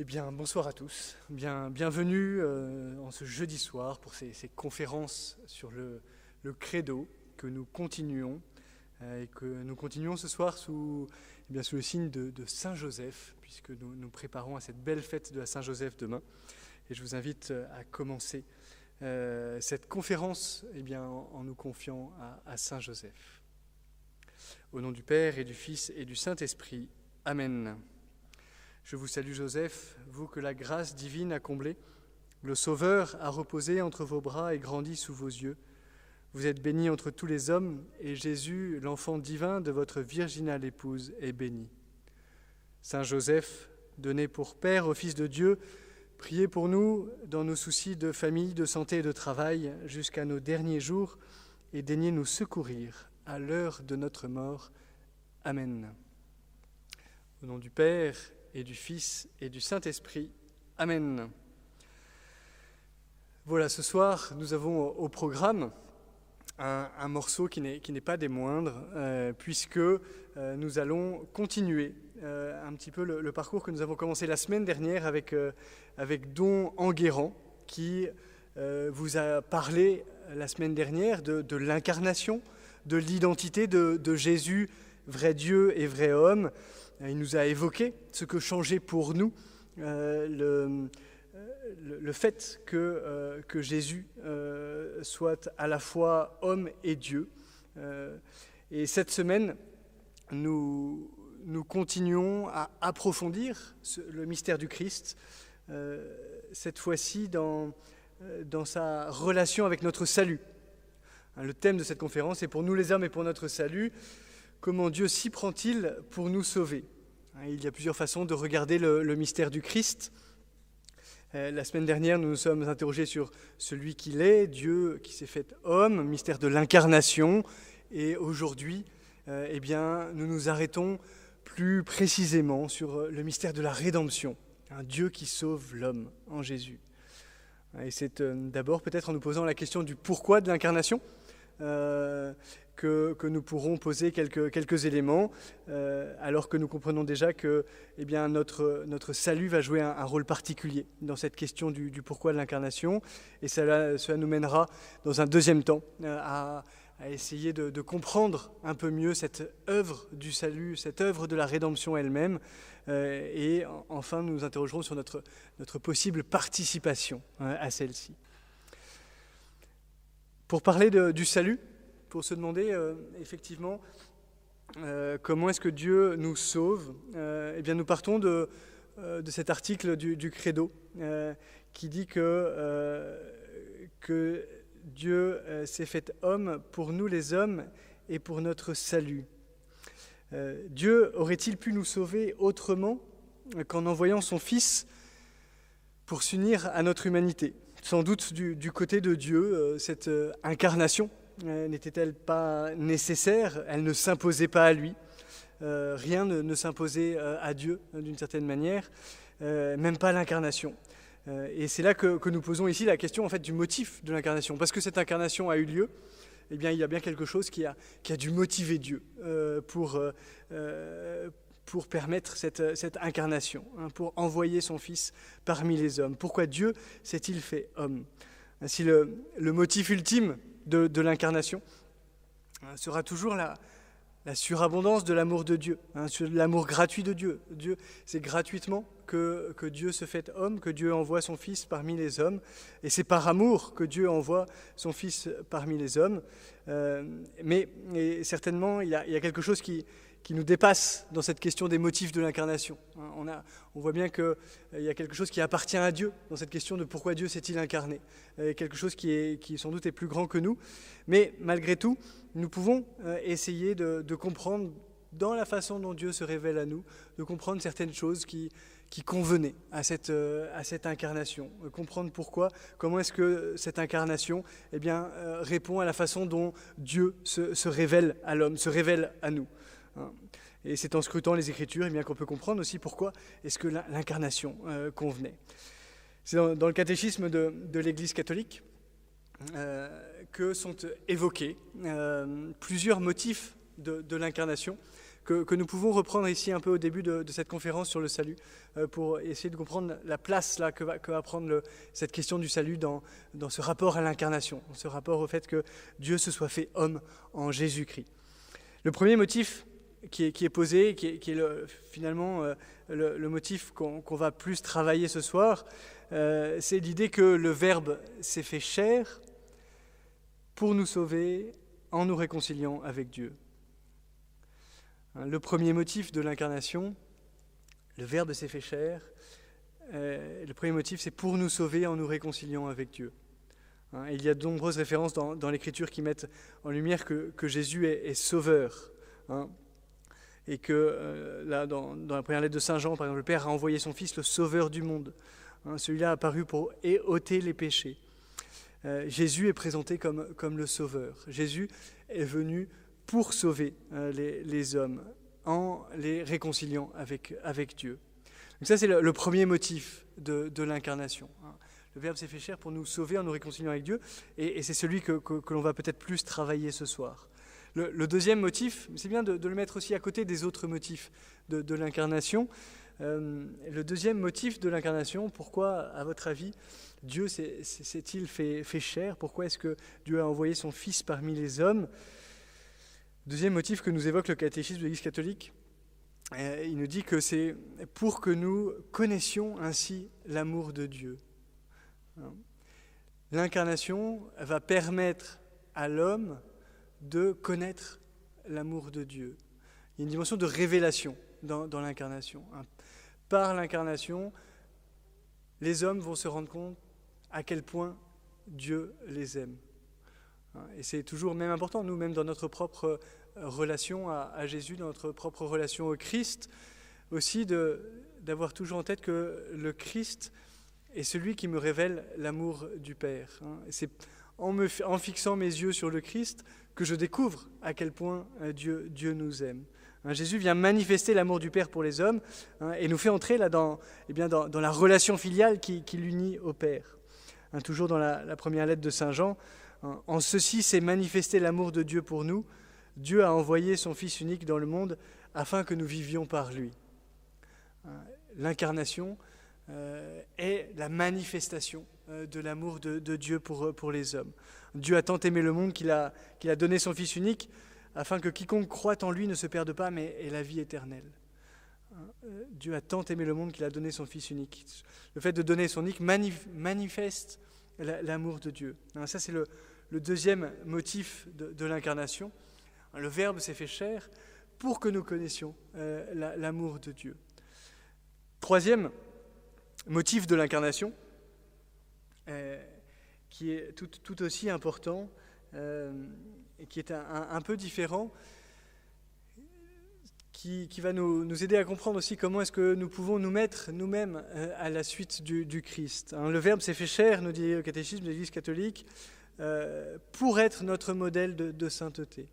Eh bien, bonsoir à tous. Bien, bienvenue euh, en ce jeudi soir pour ces, conférences sur le, credo que nous continuons euh, et que nous continuons ce soir sous, eh le signe de, Saint Joseph, puisque nous nous préparons à cette belle fête de la Saint Joseph demain. Et je vous invite euh, à commencer cette conférence eh en, nous confiant à, à Saint Joseph. Au nom du Père et du Fils et du Saint-Esprit. Amen. Je vous salue Joseph, vous que la grâce divine a comblé. Le Sauveur a reposé entre vos bras et grandi sous vos yeux. Vous êtes béni entre tous les hommes, et Jésus, l'enfant divin de votre virginale épouse, est béni. Saint Joseph, donné pour Père au Fils de Dieu, priez pour nous dans nos soucis de famille, de santé et de travail jusqu'à nos derniers jours, et daignez nous secourir à l'heure de notre mort. Amen. Au nom du Père et du Fils et du Saint-Esprit. Amen. Voilà, ce soir, nous avons au programme un, morceau qui n'est pas des moindres, euh, puisque euh, nous allons continuer euh, un petit peu le, parcours que nous avons commencé la semaine dernière avec, avec Don Enguerrand, qui vous a parlé la semaine dernière de, l'incarnation, de l'identité de, de Jésus, vrai Dieu et vrai homme, il nous a évoqué ce que changeait pour nous euh, le, le, fait que, euh, Jésus euh, soit à la fois homme et Dieu. et cette semaine, nous, nous continuons à approfondir le mystère du Christ, cette fois-ci dans, dans sa relation avec notre salut. Hein, le thème de cette conférence est pour nous les hommes et pour notre salut. Comment Dieu s'y prend-il pour nous sauver hein, Il y a plusieurs façons de regarder le, mystère du Christ. Euh, la semaine dernière, nous nous sommes interrogés sur celui qu'il est, Dieu qui s'est fait homme, mystère de l'incarnation. Et aujourd'hui, euh, eh bien, nous nous arrêtons plus précisément sur le mystère de la rédemption, un Dieu qui sauve l'homme en Jésus. Et c'est euh, d'abord peut-être en nous posant la question du pourquoi de l'incarnation que, nous pourrons poser quelques, quelques éléments, euh, alors que nous comprenons déjà que eh bien, notre, notre salut va jouer un, rôle particulier dans cette question du, pourquoi de l'incarnation. Et cela, cela, nous mènera dans un deuxième temps euh, à, essayer de, comprendre un peu mieux cette œuvre du salut, cette œuvre de la rédemption elle-même. Euh, et enfin, nous nous interrogerons sur notre, notre possible participation à celle-ci. Pour parler du salut, pour se demander euh, effectivement euh, comment est-ce que Dieu nous sauve. Euh, eh bien, nous partons de, de cet article du, Credo qui dit que, que Dieu s'est fait homme pour nous les hommes et pour notre salut. Dieu aurait-il pu nous sauver autrement qu'en envoyant son Fils pour s'unir à notre humanité? Sans doute du, du côté de Dieu, cette incarnation n'était-elle pas nécessaire? Elle ne s'imposait pas à lui. Euh, rien ne, s'imposait euh, à Dieu d'une certaine manière, même pas l'incarnation. et c'est là que, nous posons ici la question en fait du motif de l'incarnation, parce que cette incarnation a eu lieu. Eh bien, il y a bien quelque chose qui a, qui a dû motiver Dieu pour, pour permettre cette, cette incarnation, hein, pour envoyer son Fils parmi les hommes. Pourquoi Dieu s'est-il fait homme? Ainsi, le, le motif ultime de, l'incarnation hein, sera toujours la, surabondance de l'amour de Dieu, hein, l'amour gratuit de Dieu. Dieu, c'est gratuitement que, que, Dieu se fait homme, que Dieu envoie son Fils parmi les hommes, et c'est par amour que Dieu envoie son Fils parmi les hommes. Euh, mais certainement, il y, a, quelque chose qui, qui nous dépasse dans cette question des motifs de l'incarnation. On, voit bien qu'il euh, y a quelque chose qui appartient à Dieu dans cette question de pourquoi Dieu s'est-il incarné. Euh, quelque chose qui, est, qui sans doute est plus grand que nous. Mais malgré tout, nous pouvons euh, essayer de, comprendre dans la façon dont Dieu se révèle à nous, de comprendre certaines choses qui, qui convenaient à cette, à cette incarnation, comprendre pourquoi, comment est-ce que cette incarnation eh bien, répond à la façon dont Dieu se, se révèle à l'homme, se révèle à nous. Et c'est en scrutant les Écritures eh bien qu'on peut comprendre aussi pourquoi est-ce que l'incarnation euh, convenait. C'est dans, le catéchisme de, l'Église catholique euh, que sont évoqués euh, plusieurs motifs de, l'incarnation que, nous pouvons reprendre ici un peu au début de, cette conférence sur le salut, pour essayer de comprendre la place là, que, va, que va prendre cette question du salut dans, dans ce rapport à l'incarnation, ce rapport au fait que Dieu se soit fait homme en Jésus-Christ. Le premier motif qui est, posé, qui est, finalement euh, le, motif qu'on va plus travailler ce soir, euh, c'est l'idée que le Verbe s'est fait chair pour nous sauver en nous réconciliant avec Dieu. Hein, le premier motif de l'incarnation, le Verbe s'est fait chair, euh, le premier motif c'est pour nous sauver en nous réconciliant avec Dieu. Hein, il y a de nombreuses références dans, l'Écriture qui mettent en lumière que, Jésus est, sauveur. Hein, et que euh, là, dans, la première lettre de Saint Jean, par exemple, le Père a envoyé son Fils, le sauveur du monde. Celui-là a apparu pour ôter les péchés. Euh, Jésus est présenté comme, comme le sauveur. Jésus est venu pour sauver euh, les, hommes en les réconciliant avec, avec Dieu. Donc ça, c'est le, premier motif de, l'incarnation. Hein. Le Verbe s'est fait chair pour nous sauver en nous réconciliant avec Dieu, et, c'est celui que, l'on va peut-être plus travailler ce soir. Le, deuxième motif, c'est bien de, le mettre aussi à côté des autres motifs de, l'incarnation. Euh, le deuxième motif de l'incarnation, pourquoi, à votre avis, Dieu s'est-il fait, fait chair? Pourquoi est-ce que Dieu a envoyé son Fils parmi les hommes? Deuxième motif que nous évoque le catéchisme de l'Église catholique, euh, il nous dit que c'est pour que nous connaissions ainsi l'amour de Dieu. Hein? L'incarnation va permettre à l'homme de connaître l'amour de Dieu. Il y a une dimension de révélation dans, l'incarnation. Hein. Par l'incarnation, les hommes vont se rendre compte à quel point Dieu les aime. Hein. Et c'est toujours même important, nous, même dans notre propre relation à, Jésus, dans notre propre relation au Christ, aussi d'avoir toujours en tête que le Christ est celui qui me révèle l'amour du Père. Hein. C'est en, me, fixant mes yeux sur le Christ que je découvre à quel point euh, Dieu, Dieu nous aime. Hein, Jésus vient manifester l'amour du Père pour les hommes hein, et nous fait entrer là dans, eh bien dans, la relation filiale qui, l'unit au Père. toujours dans la, la, première lettre de Saint Jean, en ceci s'est manifesté l'amour de Dieu pour nous, Dieu a envoyé son Fils unique dans le monde afin que nous vivions par lui. L'incarnation est la manifestation euh, de l'amour de, Dieu pour, pour les hommes. Dieu a tant aimé le monde qu'il a, qu'il a donné son Fils unique afin que quiconque croit en lui ne se perde pas, mais ait la vie éternelle. Dieu a tant aimé le monde qu'il a donné son Fils unique. Le fait de donner son unique manifeste l'amour de Dieu. Ça, c'est le, deuxième motif de l'incarnation. Le Verbe s'est fait chair pour que nous connaissions euh, l'amour de Dieu. Troisième motif de l'incarnation, euh, qui est tout, aussi important euh, et qui est un, peu différent, qui, va nous, aider à comprendre aussi comment est-ce que nous pouvons nous mettre nous-mêmes à la suite du, Christ. Hein, le Verbe s'est fait chair, nous dit le catéchisme l'Église catholique, pour être notre modèle de sainteté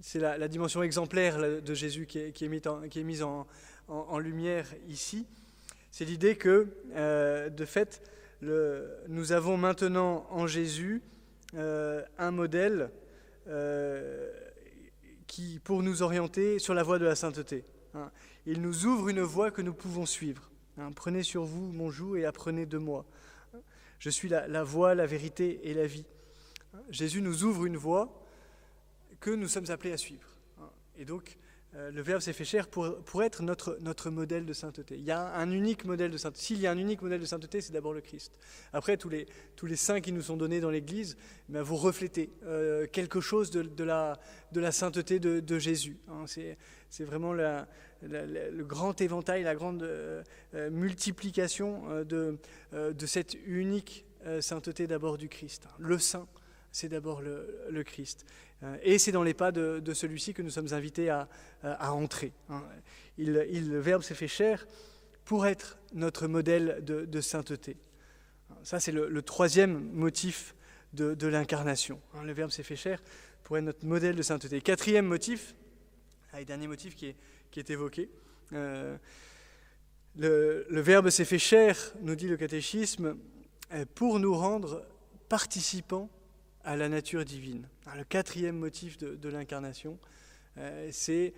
c'est la, dimension exemplaire de Jésus qui est, mise en, lumière ici. C'est l'idée que, euh, de fait, nous avons maintenant en Jésus euh, un modèle euh, qui, pour nous orienter sur la voie de la sainteté. Hein. Il nous ouvre une voie que nous pouvons suivre. Hein. Prenez sur vous mon joug et apprenez de moi. Je suis la, la voie, la vérité et la vie. Jésus nous ouvre une voie que nous sommes appelés à suivre. Et donc, le Verbe s'est fait chair pour, être notre, modèle de sainteté. Il y a un unique modèle de sainteté. S'il y a un unique modèle de sainteté, c'est d'abord le Christ. Après, tous les, saints qui nous sont donnés dans l'Église, ben, vous reflétez euh, quelque chose de, la, sainteté de, Jésus. Hein. c'est vraiment le grand éventail, la grande euh, multiplication de, cette unique sainteté d'abord du Christ. Hein. Le saint, c'est d'abord le Christ. Euh, et c'est dans les pas de, celui-ci que nous sommes invités à, entrer. Hein. Il, le Verbe s'est fait chair pour être notre modèle de, sainteté. Ça, c'est le, troisième motif de, l'incarnation. Hein. Le Verbe s'est fait chair pour être notre modèle de sainteté. Quatrième motif, et dernier motif qui est, évoqué, euh, le, le, Verbe s'est fait chair, nous dit le catéchisme, euh, pour nous rendre participants à la nature divine. Le quatrième motif de, l'incarnation, c'est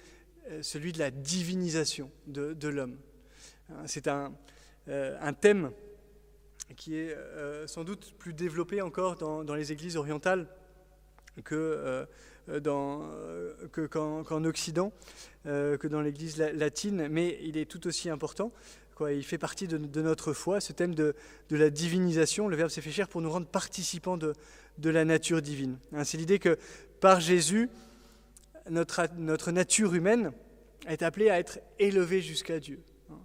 celui de la divinisation de, l'homme. C'est un, un, thème qui est sans doute plus développé encore dans, les églises orientales que euh, dans, euh, qu'en, Occident, euh, que dans l'Église latine, mais il est tout aussi important. Il fait partie de, notre foi, ce thème de, la divinisation. Le Verbe s'est fait chair pour nous rendre participants de, de la nature divine. Hein, c'est l'idée que par Jésus, notre, notre nature humaine est appelée à être élevée jusqu'à Dieu. Hein.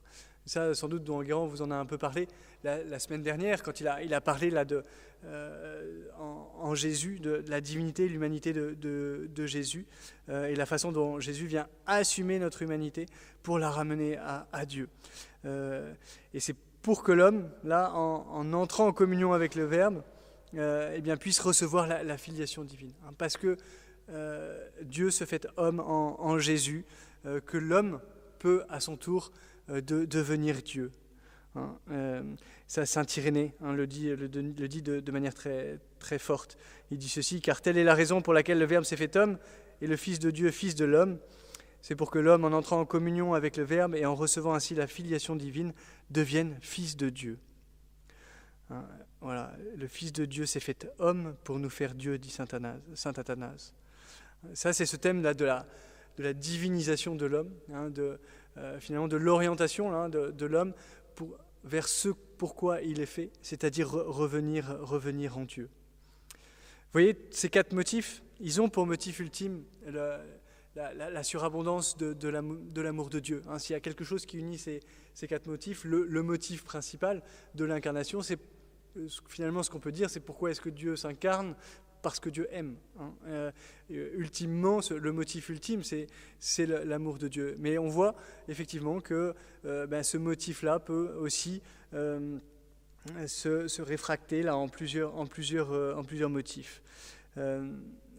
Ça, sans doute, Don Guérand vous en a un peu parlé la, semaine dernière, quand il a, il a parlé là de, euh, en, Jésus, de, la divinité, l'humanité de, de, Jésus, euh, et la façon dont Jésus vient assumer notre humanité pour la ramener à, Dieu. Euh, et c'est pour que l'homme, là, en, entrant en communion avec le Verbe, eh bien, puisse recevoir la, filiation divine. Hein, parce que Dieu se fait homme en, Jésus, que l'homme peut à son tour devenir Dieu. Hein, euh, Saint Irénée hein, le dit, le, dit de, manière très, très forte. Il dit ceci, car telle est la raison pour laquelle le Verbe s'est fait homme et le Fils de Dieu, Fils de l'homme. C'est pour que l'homme, en entrant en communion avec le Verbe et en recevant ainsi la filiation divine, devienne Fils de Dieu. Voilà, le Fils de Dieu s'est fait homme pour nous faire Dieu, dit Saint Athanase. Ça, c'est ce thème-là de la, de la divinisation de l'homme, de, euh, finalement de l'orientation de, de l'homme vers ce pourquoi il est fait, c'est-à-dire revenir, revenir en Dieu. Vous voyez, ces quatre motifs, ils ont pour motif ultime la, surabondance de, l'amour de, Dieu. Hein, s'il y a quelque chose qui unit ces, quatre motifs, le, motif principal de l'incarnation, c'est finalement ce qu'on peut dire, c'est pourquoi est-ce que Dieu s'incarne? Parce que Dieu aime. Hein. Euh, ultimement, le motif ultime, c'est l'amour de Dieu. Mais on voit effectivement que euh, ben, ce motif-là peut aussi euh, se, réfracter là, en plusieurs motifs.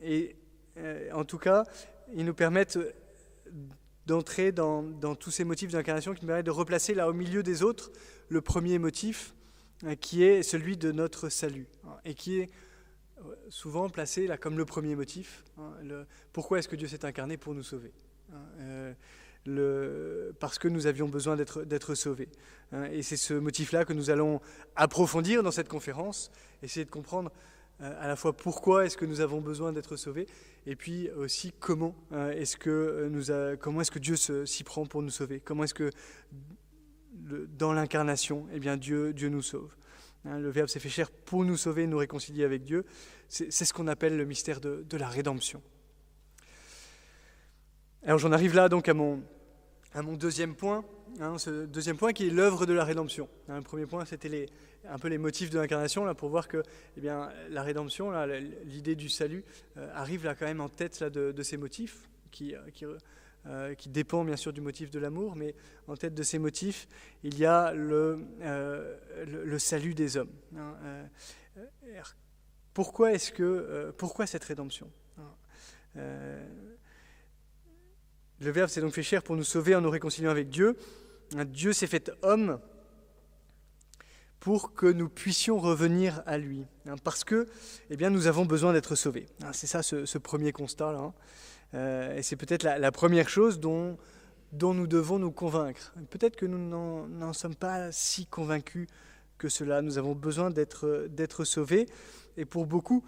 et en tout cas, ils nous permettent d'entrer dans, dans, tous ces motifs d'incarnation qui nous permettent de replacer là au milieu des autres le premier motif qui est celui de notre salut hein, et qui est souvent placé là comme le premier motif. Hein, pourquoi est-ce que Dieu s'est incarné pour nous sauver? hein, euh, Parce que nous avions besoin d'être sauvés. Et c'est ce motif-là que nous allons approfondir dans cette conférence, essayer de comprendre euh, à la fois pourquoi est-ce que nous avons besoin d'être sauvés, et puis aussi comment est-ce que, est-ce que Dieu s'y prend pour nous sauver, comment est-ce que dans l'incarnation, eh bien Dieu, Dieu nous sauve. Hein, le Verbe s'est fait chair pour nous sauver, nous réconcilier avec Dieu. C'est ce qu'on appelle le mystère de, la rédemption. Alors j'en arrive là donc à mon, deuxième point, hein, ce deuxième point qui est l'œuvre de la rédemption. Hein, le premier point, c'était un peu les motifs de l'incarnation, là, pour voir que eh bien, la rédemption, l'idée du salut, euh, arrive là quand même en tête là, de, ces motifs qui, euh, qui euh, qui dépend bien sûr du motif de l'amour, mais en tête de ces motifs, il y a le, euh, salut des hommes. Hein, euh, pourquoi, est-ce que, pourquoi cette rédemption hein, Le Verbe s'est donc fait chair pour nous sauver en nous réconciliant avec Dieu. Hein, Dieu s'est fait homme pour que nous puissions revenir à lui. parce que eh bien, nous avons besoin d'être sauvés. C'est ça ce, premier constat-là. Et c'est peut-être la, première chose dont, dont nous devons nous convaincre. Peut-être que nous n'en sommes pas si convaincus que cela. Nous avons besoin d'être sauvés. Et pour beaucoup,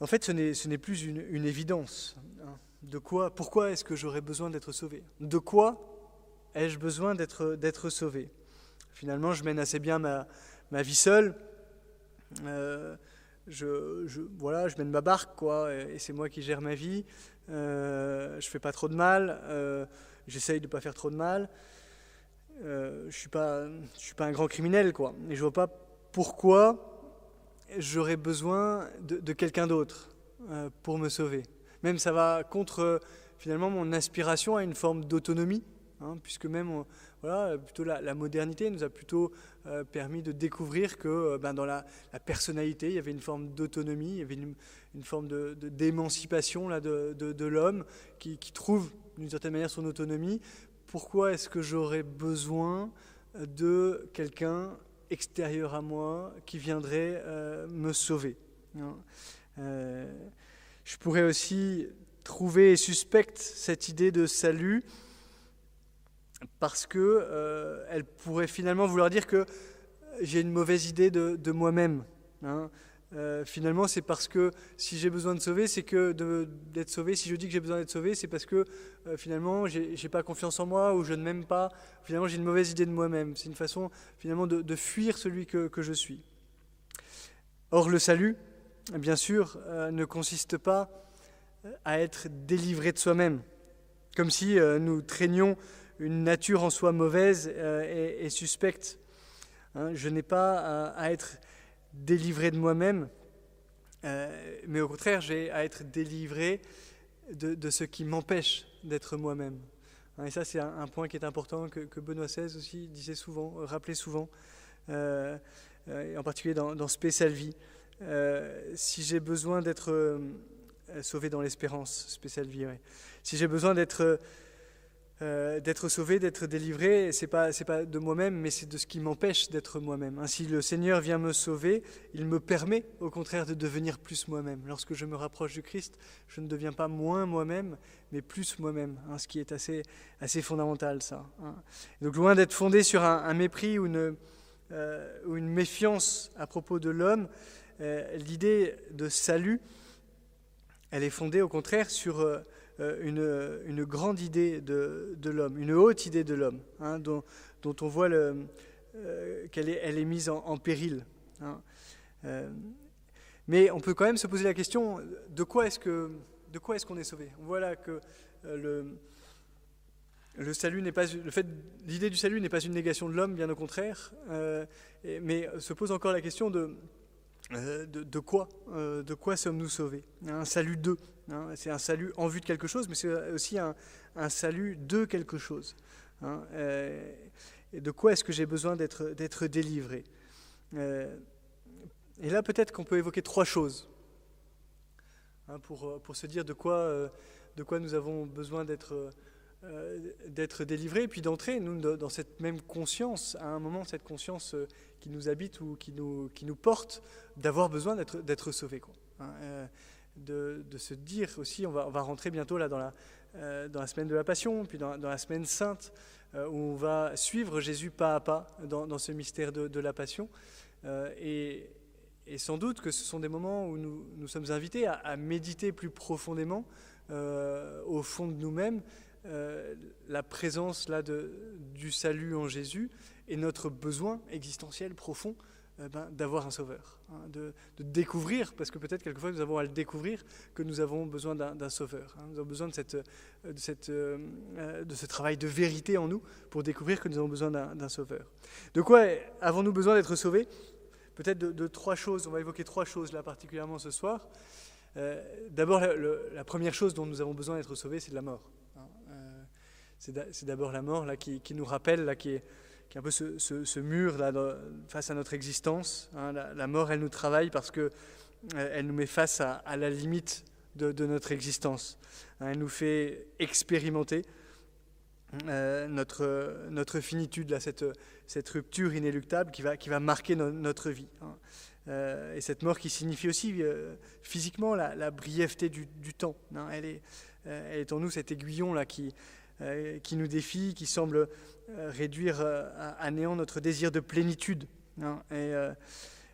en fait, ce n'est plus une, une évidence. Hein. De quoi, pourquoi est-ce que j'aurais besoin d'être sauvé? De quoi ai-je besoin d'être sauvé? Finalement, je mène assez bien ma, ma vie seule. Euh, je, je, voilà, je mène ma barque, quoi, et c'est moi qui gère ma vie. Euh, je fais pas trop de mal, euh, j'essaye de pas faire trop de mal. Euh, je suis pas, je suis pas un grand criminel, quoi. Et je vois pas pourquoi j'aurais besoin de, quelqu'un d'autre euh, pour me sauver. Même ça va contre finalement mon aspiration à une forme d'autonomie, hein, puisque même voilà, plutôt la, modernité nous a plutôt permis de découvrir que ben, dans la, personnalité, il y avait une forme d'autonomie, il y avait une, forme d'émancipation de, de, de, l'homme qui, trouve d'une certaine manière son autonomie. Pourquoi est-ce que j'aurais besoin de quelqu'un extérieur à moi qui viendrait euh, me sauver hein? Je pourrais aussi trouvée et suspecte cette idée de salut parce que euh, elle pourrait finalement vouloir dire que j'ai une mauvaise idée de, moi-même. Hein? Euh, finalement, c'est parce que si j'ai besoin de sauver, c'est que d'être sauvé. Si je dis que j'ai besoin d'être sauvé, c'est parce que euh, finalement, j'ai pas confiance en moi ou je ne m'aime pas. Finalement, j'ai une mauvaise idée de moi-même. C'est une façon finalement de, fuir celui que, je suis. Or, le salut, bien sûr, euh, ne consiste pas à être délivré de soi-même, comme si nous traînions une nature en soi mauvaise et, suspecte. Hein. je n'ai pas à être délivré de moi-même, euh, mais au contraire, j'ai à être délivré de, ce qui m'empêche d'être moi-même. Hein, et ça, c'est un, point qui est important, que, Benoît XVI aussi disait souvent, rappelait souvent, euh, euh, en particulier dans, dans Vie. si j'ai besoin d'être sauvé dans l'espérance, Spécial Vie, si j'ai besoin d'être euh, d'être sauvé, d'être délivré, c'est pas c'est pas de moi-même, mais c'est de ce qui m'empêche d'être moi-même. Ainsi, le Seigneur vient me sauver, il me permet, au contraire, de devenir plus moi-même. Lorsque je me rapproche du Christ, je ne deviens pas moins moi-même, mais plus moi-même. Hein, ce qui est assez assez fondamental, ça. Hein. Donc, loin d'être fondé sur un, mépris ou une euh, ou une méfiance à propos de l'homme, euh, l'idée de salut, elle est fondée, au contraire, sur euh, une, grande idée de, l'homme, une haute idée de l'homme, hein, dont, on voit euh, qu'elle est, elle est mise en, péril. Hein. Euh, mais on peut quand même se poser la question de quoi est-ce que de quoi est-ce qu'on est sauvé? Voilà que le, le salut n'est pas le fait l'idée du salut n'est pas une négation de l'homme, bien au contraire. mais se pose encore la question de de, quoi de quoi sommes-nous sauvés? Un salut d'eux, Hein, c'est un salut en vue de quelque chose, mais c'est aussi un, salut de quelque chose. Hein, euh, de quoi est-ce que j'ai besoin d'être délivré? Euh, Et là, peut-être qu'on peut évoquer trois choses hein, pour, se dire de quoi, euh, de quoi nous avons besoin d'être d'être délivrés, et puis d'entrer, nous, dans cette même conscience, à un moment, cette conscience qui nous habite ou qui nous, qui nous porte, d'avoir besoin d'être sauvés. Quoi de, se dire aussi, on va, on va rentrer bientôt là dans la, euh, dans la semaine de la Passion, puis dans, la semaine sainte, euh, où on va suivre Jésus pas à pas dans, ce mystère de, la Passion. Euh, et, sans doute que ce sont des moments où nous, nous sommes invités à, méditer plus profondément au fond de nous-mêmes la présence là de, du salut en Jésus et notre besoin existentiel profond eh ben, d'avoir un sauveur, hein, de, découvrir, parce que peut-être quelquefois nous avons à le découvrir, que nous avons besoin d'un sauveur. Hein. nous avons besoin de, cette, euh, de, cette, euh, euh, de ce travail de vérité en nous pour découvrir que nous avons besoin d'un sauveur. De quoi avons-nous besoin d'être sauvés? Peut-être de, trois choses, on va évoquer trois choses là particulièrement ce soir. D'abord, la, première chose dont nous avons besoin d'être sauvés, c'est de la mort. C'est d'abord la mort là, qui, nous rappelle, là, qui est un peu ce, mur là, face à notre existence. Hein. la, mort, elle nous travaille parce que euh, elle nous met face à, la limite de, notre existence. Hein. elle nous fait expérimenter euh, notre, finitude, là, cette, cette rupture inéluctable qui va, qui va marquer notre vie. Hein. Euh, et cette mort qui signifie aussi physiquement la, brièveté du, temps. Elle, est, elle est en nous cet aiguillon là qui, qui nous défie, qui semble euh, réduire euh, à, néant notre désir de plénitude. Hein. et, euh,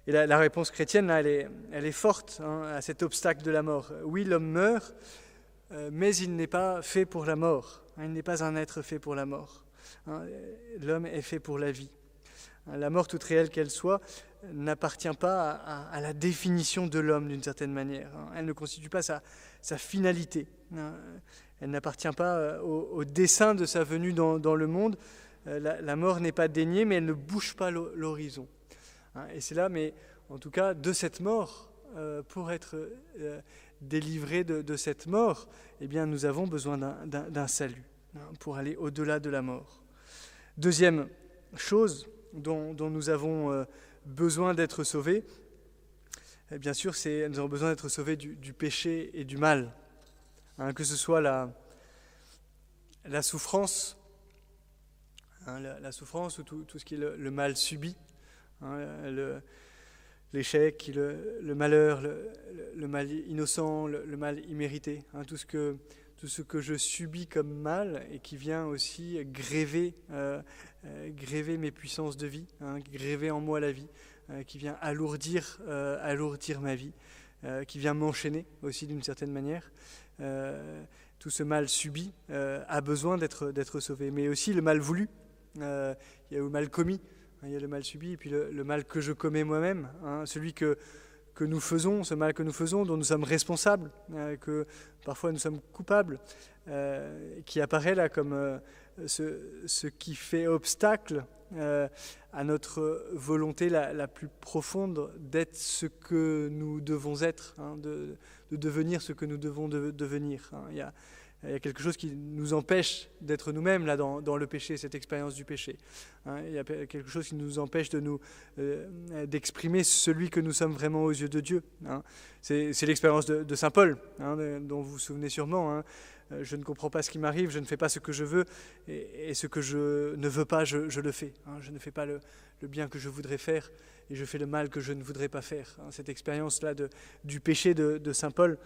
la, réponse chrétienne, elle, est, forte hein, à cet obstacle de la mort. Oui, l'homme meurt, mais il n'est pas fait pour la mort. Hein. il n'est pas un être fait pour la mort. L'homme est fait pour la vie. La mort, toute réelle qu'elle soit, n'appartient pas à, la définition de l'homme d'une certaine manière. Elle ne constitue pas sa finalité. Elle n'appartient pas au, dessein de sa venue dans, le monde. Euh, la, mort n'est pas déniée, mais elle ne bouge pas l'horizon. Hein, et c'est là, mais en tout cas, de cette mort, euh, pour être euh, délivré de, cette mort, eh bien, nous avons besoin d'un salut hein, pour aller au-delà de la mort. Deuxième chose dont, nous avons besoin d'être sauvés, eh bien sûr, c'est nous avons besoin d'être sauvés du, péché et du mal, hein, que ce soit la, souffrance Hein, la, souffrance ou tout, ce qui est le, mal subi, hein, l'échec, le, malheur, le, mal innocent, le, mal immérité, tout, ce que, je subis comme mal et qui vient aussi gréver, euh, euh, mes puissances de vie, hein, gréver en moi la vie, euh, qui vient alourdir, alourdir ma vie, qui vient m'enchaîner aussi d'une certaine manière. Tout ce mal subi a besoin d'être sauvé, mais aussi le mal voulu, il y a le mal commis, il y a le mal subi et puis le, mal que je commets moi-même, hein, celui que, que nous faisons, ce mal que nous faisons, dont nous sommes responsables, euh, que parfois nous sommes coupables, euh, qui apparaît là comme euh, ce, qui fait obstacle à notre volonté la, plus profonde d'être ce que nous devons être, hein, de, devenir ce que nous devons devenir. Hein. Il y a, quelque chose qui nous empêche d'être nous-mêmes là dans, le péché, cette expérience du péché. Hein. il y a quelque chose qui nous empêche de nous euh, d'exprimer celui que nous sommes vraiment aux yeux de Dieu. Hein. C'est, l'expérience de, saint Paul, dont vous vous souvenez sûrement. Euh, je ne comprends pas ce qui m'arrive, je ne fais pas ce que je veux, et, ce que je ne veux pas, je, le fais. Je ne fais pas le, bien que je voudrais faire, et je fais le mal que je ne voudrais pas faire. Cette expérience-là du péché de, saint Paul,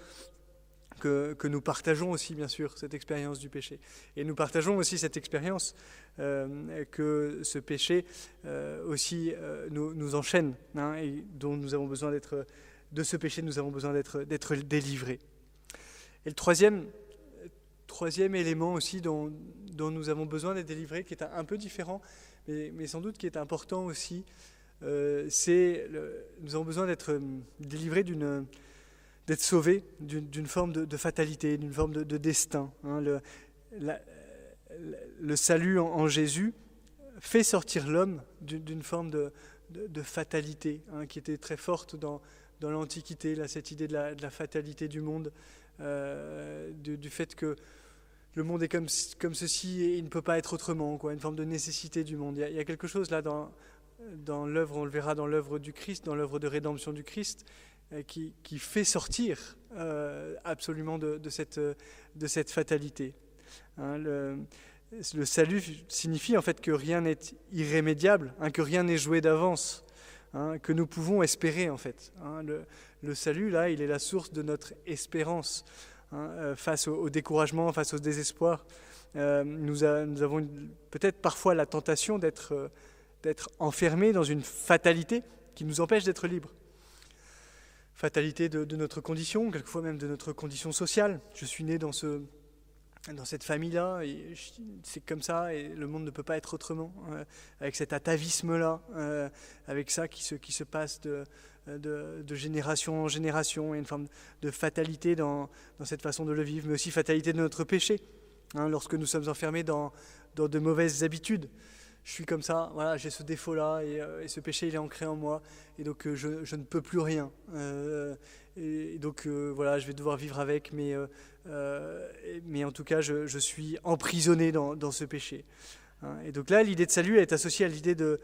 que, nous partageons aussi, bien sûr, cette expérience du péché. Et nous partageons aussi cette expérience euh, que ce péché euh, aussi euh, nous, enchaîne, hein, et dont nous avons besoin d'être, de ce péché, nous avons besoin d'être, délivrés. Et le troisième, troisième élément aussi dont, dont nous avons besoin d'être délivrés, qui est un, peu différent, mais, mais, sans doute qui est important aussi, c'est nous avons besoin d'être délivrés d'une d'être sauvé d'une forme de, fatalité, d'une forme de, destin. Hein. Le, salut en, Jésus fait sortir l'homme d'une forme de, fatalité hein, qui était très forte dans, l'Antiquité, cette idée de la, fatalité du monde, euh, du, fait que le monde est comme, ceci et il ne peut pas être autrement, une forme de nécessité du monde. Il y a, quelque chose là dans, dans l'œuvre, on le verra dans l'œuvre du Christ, dans l'œuvre de rédemption du Christ, euh, qui, fait sortir euh, absolument de, cette, de cette fatalité. Hein, le, le, salut signifie en fait que rien n'est irrémédiable, hein, que rien n'est joué d'avance, hein, que nous pouvons espérer en fait. Le, le, salut, là, il est la source de notre espérance euh, face au, découragement, face au désespoir. nous, avons peut-être parfois la tentation d'être d'être enfermés dans une fatalité qui nous empêche d'être libres. Fatalité de, notre condition, quelquefois même de notre condition sociale. Je suis né dans, ce, dans cette famille-là, c'est comme ça, et le monde ne peut pas être autrement, euh, avec cet atavisme-là, euh, avec ça qui se, qui se passe de, de, génération en génération, et une forme de fatalité dans, dans, cette façon de le vivre, mais aussi fatalité de notre péché, hein, lorsque nous sommes enfermés dans, dans de mauvaises habitudes je suis comme ça, voilà, j'ai ce défaut-là euh, et, ce péché il est ancré en moi et donc euh, je, ne peux plus rien. Euh, et, donc voilà, je vais devoir vivre avec, mais, mais en tout cas je, suis emprisonné dans, ce péché. Hein. Et donc là, l'idée de salut est associée à l'idée de,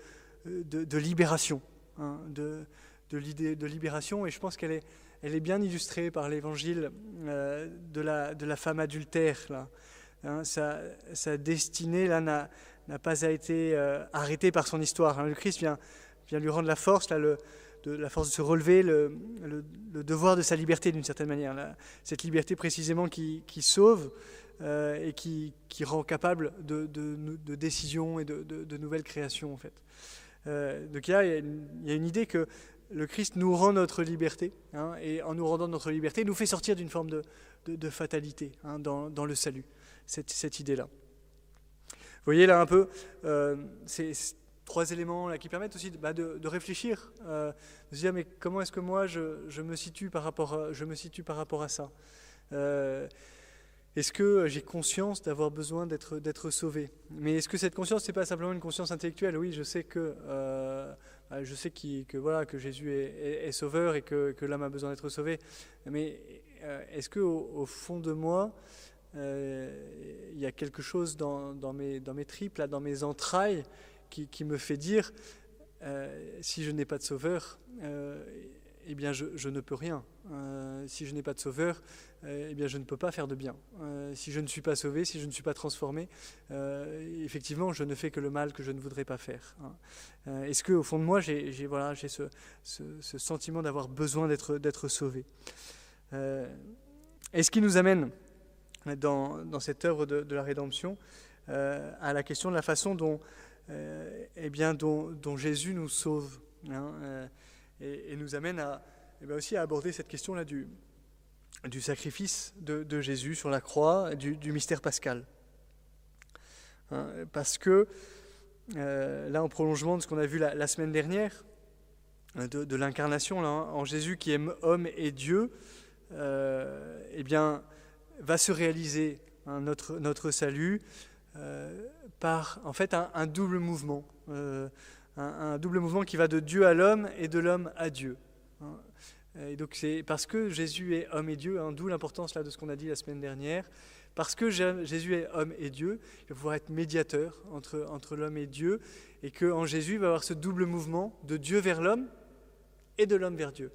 de, libération, hein, de, l'idée de libération et je pense qu'elle est, elle est bien illustrée par l'évangile de, la, de la femme adultère. Là. Hein, sa, sa destinée là n'a n'a pas été euh, arrêté par son histoire. Hein. Le Christ vient, lui rendre la force, là, de, la force de se relever, le, devoir de sa liberté d'une certaine manière. cette liberté précisément qui, sauve euh, et qui, rend capable de, décisions et de, nouvelles créations en fait. Euh, donc il y, a, il y, a, une idée que le Christ nous rend notre liberté, hein, et en nous rendant notre liberté, nous fait sortir d'une forme de, fatalité hein, dans, le salut, cette idée-là. Vous voyez là un peu euh, ces trois éléments là, qui permettent aussi de, bah, réfléchir, euh, de se dire mais comment est-ce que moi je, me situe par rapport à, je me situe par rapport à ça euh, Est-ce que j'ai conscience d'avoir besoin d'être, sauvé? Mais est-ce que cette conscience, n'est pas simplement une conscience intellectuelle? Oui, je sais que, bah, je sais que, voilà, que Jésus est, sauveur et que, que l'homme a besoin d'être sauvé. Mais est-ce que au, fond de moi, euh, il y a quelque chose dans, mes, dans tripes, là, dans mes entrailles, qui, me fait dire, euh, si je n'ai pas de sauveur, euh, eh bien, je, ne peux rien. Si je n'ai pas de sauveur, eh bien, je ne peux pas faire de bien. Si je ne suis pas sauvé, si je ne suis pas transformé, effectivement, je ne fais que le mal que je ne voudrais pas faire. Hein. Est-ce qu'au fond de moi, j'ai ce, ce, sentiment d'avoir besoin d'être sauvé? Et ce qui nous amène dans, dans cette œuvre de, la rédemption à la question de la façon dont, eh bien, dont, Jésus nous sauve. Hein, et, nous amène à, eh ben aussi à aborder cette question-là du, du sacrifice de, Jésus sur la croix, du, mystère pascal. Hein, parce que, euh, là, en prolongement de ce qu'on a vu la, semaine dernière, euh, de, l'incarnation, hein, en Jésus qui aime homme et Dieu, euh, eh bien, va se réaliser notre, notre salut par, en fait, un, double mouvement un, double mouvement qui va de Dieu à l'homme et de l'homme à Dieu. Hein. Et donc c'est parce que Jésus est homme et Dieu, hein, d'où l'importance là de ce qu'on a dit la semaine dernière. Parce que Jésus est homme et Dieu, il va pouvoir être médiateur entre, entre l'homme et Dieu, et qu'en Jésus il va avoir ce double mouvement de Dieu vers l'homme et de l'homme vers Dieu.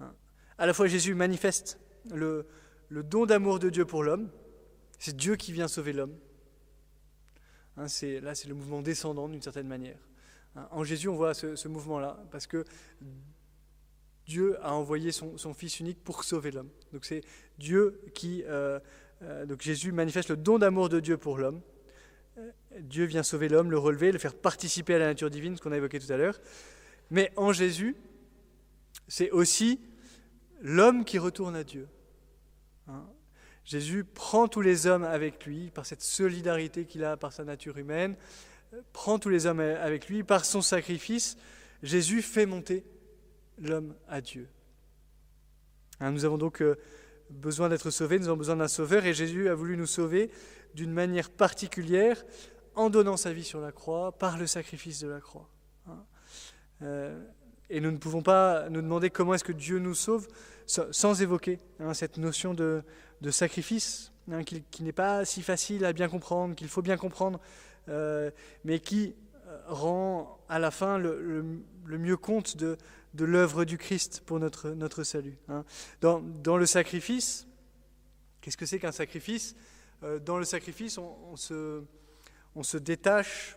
Hein. À la fois Jésus manifeste le, don d'amour de Dieu pour l'homme, c'est Dieu qui vient sauver l'homme, Hein, là, c'est le mouvement descendant d'une certaine manière. Hein, en Jésus, on voit ce, mouvement-là, parce que Dieu a envoyé son, Fils unique pour sauver l'homme. Donc c'est Dieu qui... Euh, euh, donc Jésus manifeste le don d'amour de Dieu pour l'homme. Euh, Dieu vient sauver l'homme, le relever, le faire participer à la nature divine, ce qu'on a évoqué tout à l'heure. Mais en Jésus, c'est aussi l'homme qui retourne à Dieu. Hein, Jésus prend tous les hommes avec lui par cette solidarité qu'il a par sa nature humaine, prend tous les hommes avec lui par son sacrifice. Jésus fait monter l'homme à Dieu. Hein, nous avons donc euh, besoin d'être sauvés, nous avons besoin d'un sauveur et Jésus a voulu nous sauver d'une manière particulière en donnant sa vie sur la croix par le sacrifice de la croix. Hein. Euh, et nous ne pouvons pas nous demander comment est-ce que Dieu nous sauve sans évoquer hein, cette notion de, sacrifice, hein, qui, n'est pas si facile à bien comprendre, qu'il faut bien comprendre, euh, mais qui euh, rend à la fin le, mieux compte de, l'œuvre du Christ pour notre, salut. Hein. Dans, le sacrifice, qu'est-ce que c'est qu'un sacrifice? Euh, Dans le sacrifice, on se détache,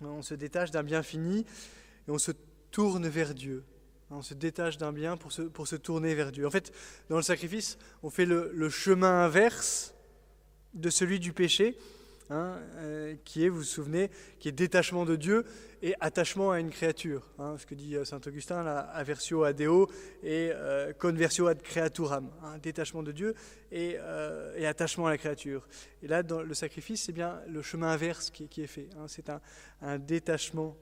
on se détache d'un bien fini et on se tourne vers Dieu. On se détache d'un bien pour se, tourner vers Dieu. En fait, dans le sacrifice, on fait le, chemin inverse de celui du péché, hein, euh, qui est, vous vous souvenez, qui est détachement de Dieu et attachement à une créature. Hein, ce que dit euh, saint Augustin, la aversio ad Deo et euh, conversio ad creaturam. Hein, détachement de Dieu et, et, attachement à la créature. Et là, dans le sacrifice, c'est bien le chemin inverse qui, est fait. c'est un, détachement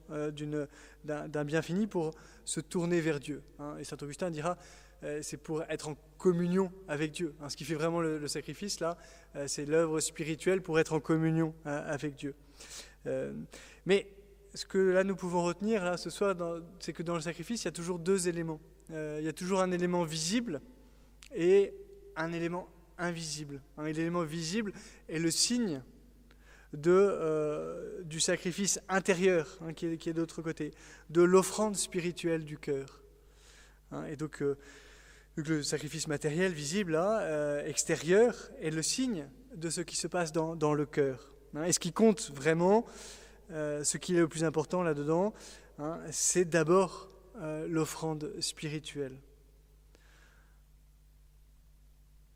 d'un bien fini pour se tourner vers Dieu. Hein. Et saint Augustin dira, euh, c'est pour être en communion avec Dieu. Hein. Ce qui fait vraiment le, sacrifice, là, euh, c'est l'œuvre spirituelle pour être en communion euh, avec Dieu. mais ce que là nous pouvons retenir là ce soir, c'est que dans le sacrifice, il y a toujours deux éléments. il y a toujours un élément visible et un élément invisible. Un élément visible est le signe de, euh, du sacrifice intérieur hein, qui est, qui est d'autre côté, de l'offrande spirituelle du cœur. Hein, et donc, euh, le sacrifice matériel visible, là, euh, extérieur, est le signe de ce qui se passe dans, dans le cœur. Hein. et ce qui compte vraiment, ce qui est le plus important là-dedans, c'est d'abord l'offrande spirituelle.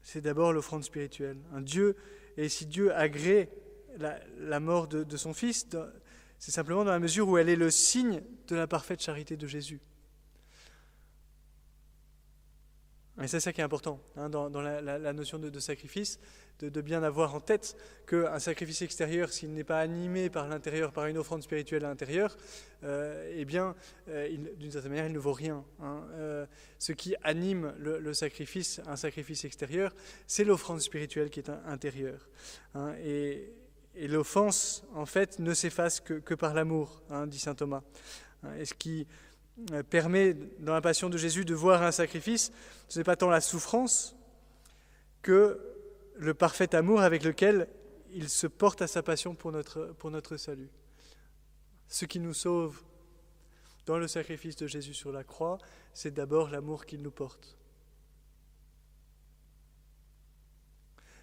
C'est d'abord l'offrande spirituelle. Un Dieu, et si Dieu agrée la, mort de, son Fils, c'est simplement dans la mesure où elle est le signe de la parfaite charité de Jésus. Et c'est ça qui est important hein, dans, la, notion de, sacrifice, de, bien avoir en tête qu'un sacrifice extérieur, s'il n'est pas animé par l'intérieur, par une offrande spirituelle à l'intérieur, euh, eh bien, euh, d'une certaine manière, il ne vaut rien. Hein. Euh, ce qui anime le, sacrifice, un sacrifice extérieur, c'est l'offrande spirituelle qui est intérieure. Hein. et, l'offense, en fait, ne s'efface que, par l'amour, hein, dit saint Thomas. Et ce qui permet, dans la passion de Jésus, de voir un sacrifice, ce n'est pas tant la souffrance que le parfait amour avec lequel il se porte à sa passion pour notre, salut. Ce qui nous sauve, dans le sacrifice de Jésus sur la croix, c'est d'abord l'amour qu'il nous porte.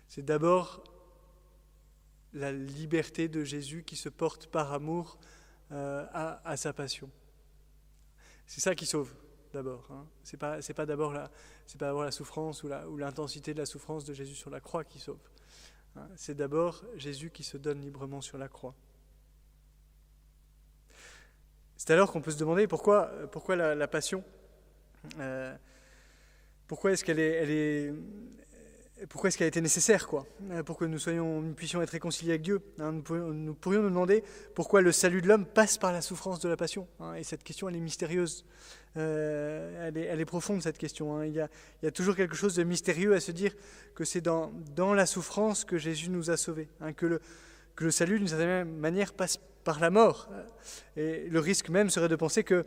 C'est d'abord la liberté de Jésus qui se porte par amour euh, à, sa passion. C'est ça qui sauve d'abord. Hein. Ce n'est pas, d'abord la, pas la souffrance ou l'intensité de la souffrance de Jésus sur la croix qui sauve. Hein. C'est d'abord Jésus qui se donne librement sur la croix. C'est alors qu'on peut se demander pourquoi, la, passion euh, Pourquoi est-ce qu'elle est, elle est, pourquoi est-ce qu'elle a été nécessaire, quoi euh, Pour que nous, puissions être réconciliés avec Dieu. Hein, nous, pourrions, nous, demander pourquoi le salut de l'homme passe par la souffrance de la passion. Hein, et cette question, elle est mystérieuse. Euh, elle, est, profonde, cette question. Hein. Il, y a, toujours quelque chose de mystérieux à se dire que c'est dans, dans la souffrance que Jésus nous a sauvés. que, le, que le salut, d'une certaine manière, passe par la mort. Et le risque même serait de penser que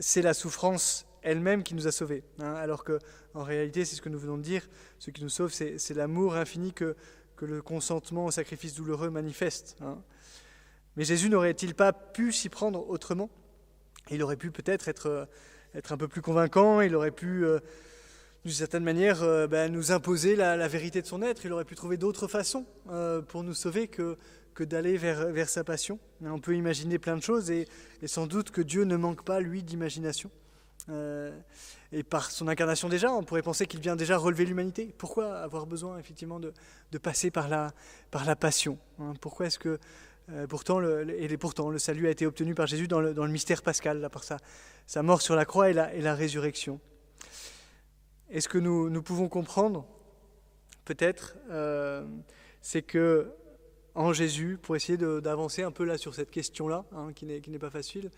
c'est la souffrance elle-même qui nous a sauvés. Hein, alors que, en réalité, c'est ce que nous venons de dire, ce qui nous sauve, c'est l'amour infini que, le consentement au sacrifice douloureux manifeste. Hein. Mais Jésus n'aurait-il pas pu s'y prendre autrement? Il aurait pu peut-être être, être un peu plus convaincant, il aurait pu, euh, d'une certaine manière, euh, ben, nous imposer la, vérité de son être, il aurait pu trouver d'autres façons euh, pour nous sauver que, d'aller vers, sa passion. On peut imaginer plein de choses et sans doute que Dieu ne manque pas, lui, d'imagination. Euh, et par son incarnation déjà, on pourrait penser qu'il vient déjà relever l'humanité. Pourquoi avoir besoin effectivement de, passer par la, par la passion hein? Pourquoi est-ce que euh, pourtant, le, et pourtant le salut a été obtenu par Jésus dans le, dans le mystère pascal, là, par sa, sa, mort sur la croix et la, et la résurrection? Est-ce que nous, nous, pouvons comprendre Peut-être, euh, c'est que en Jésus, pour essayer d'avancer un peu là sur cette question-là, hein, qui n'est pas facile,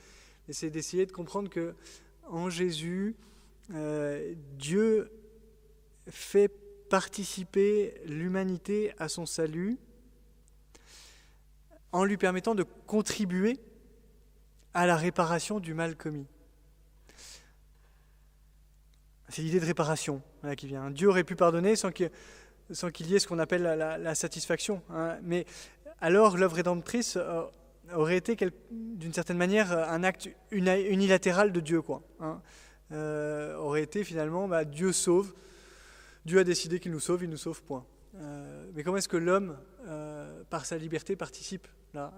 c'est d'essayer de comprendre que en Jésus, euh, Dieu fait participer l'humanité à son salut en lui permettant de contribuer à la réparation du mal commis. C'est l'idée de réparation qui vient. Dieu aurait pu pardonner sans qu'il y ait ce qu'on appelle la, satisfaction. Hein. Mais alors l'œuvre rédemptrice euh, aurait été d'une certaine manière un acte unilatéral de Dieu, quoi. Hein. Euh, aurait été finalement bah, Dieu sauve, Dieu a décidé qu'il nous sauve, il nous sauve, point. Euh, mais comment est-ce que l'homme, euh, par sa liberté, participe là,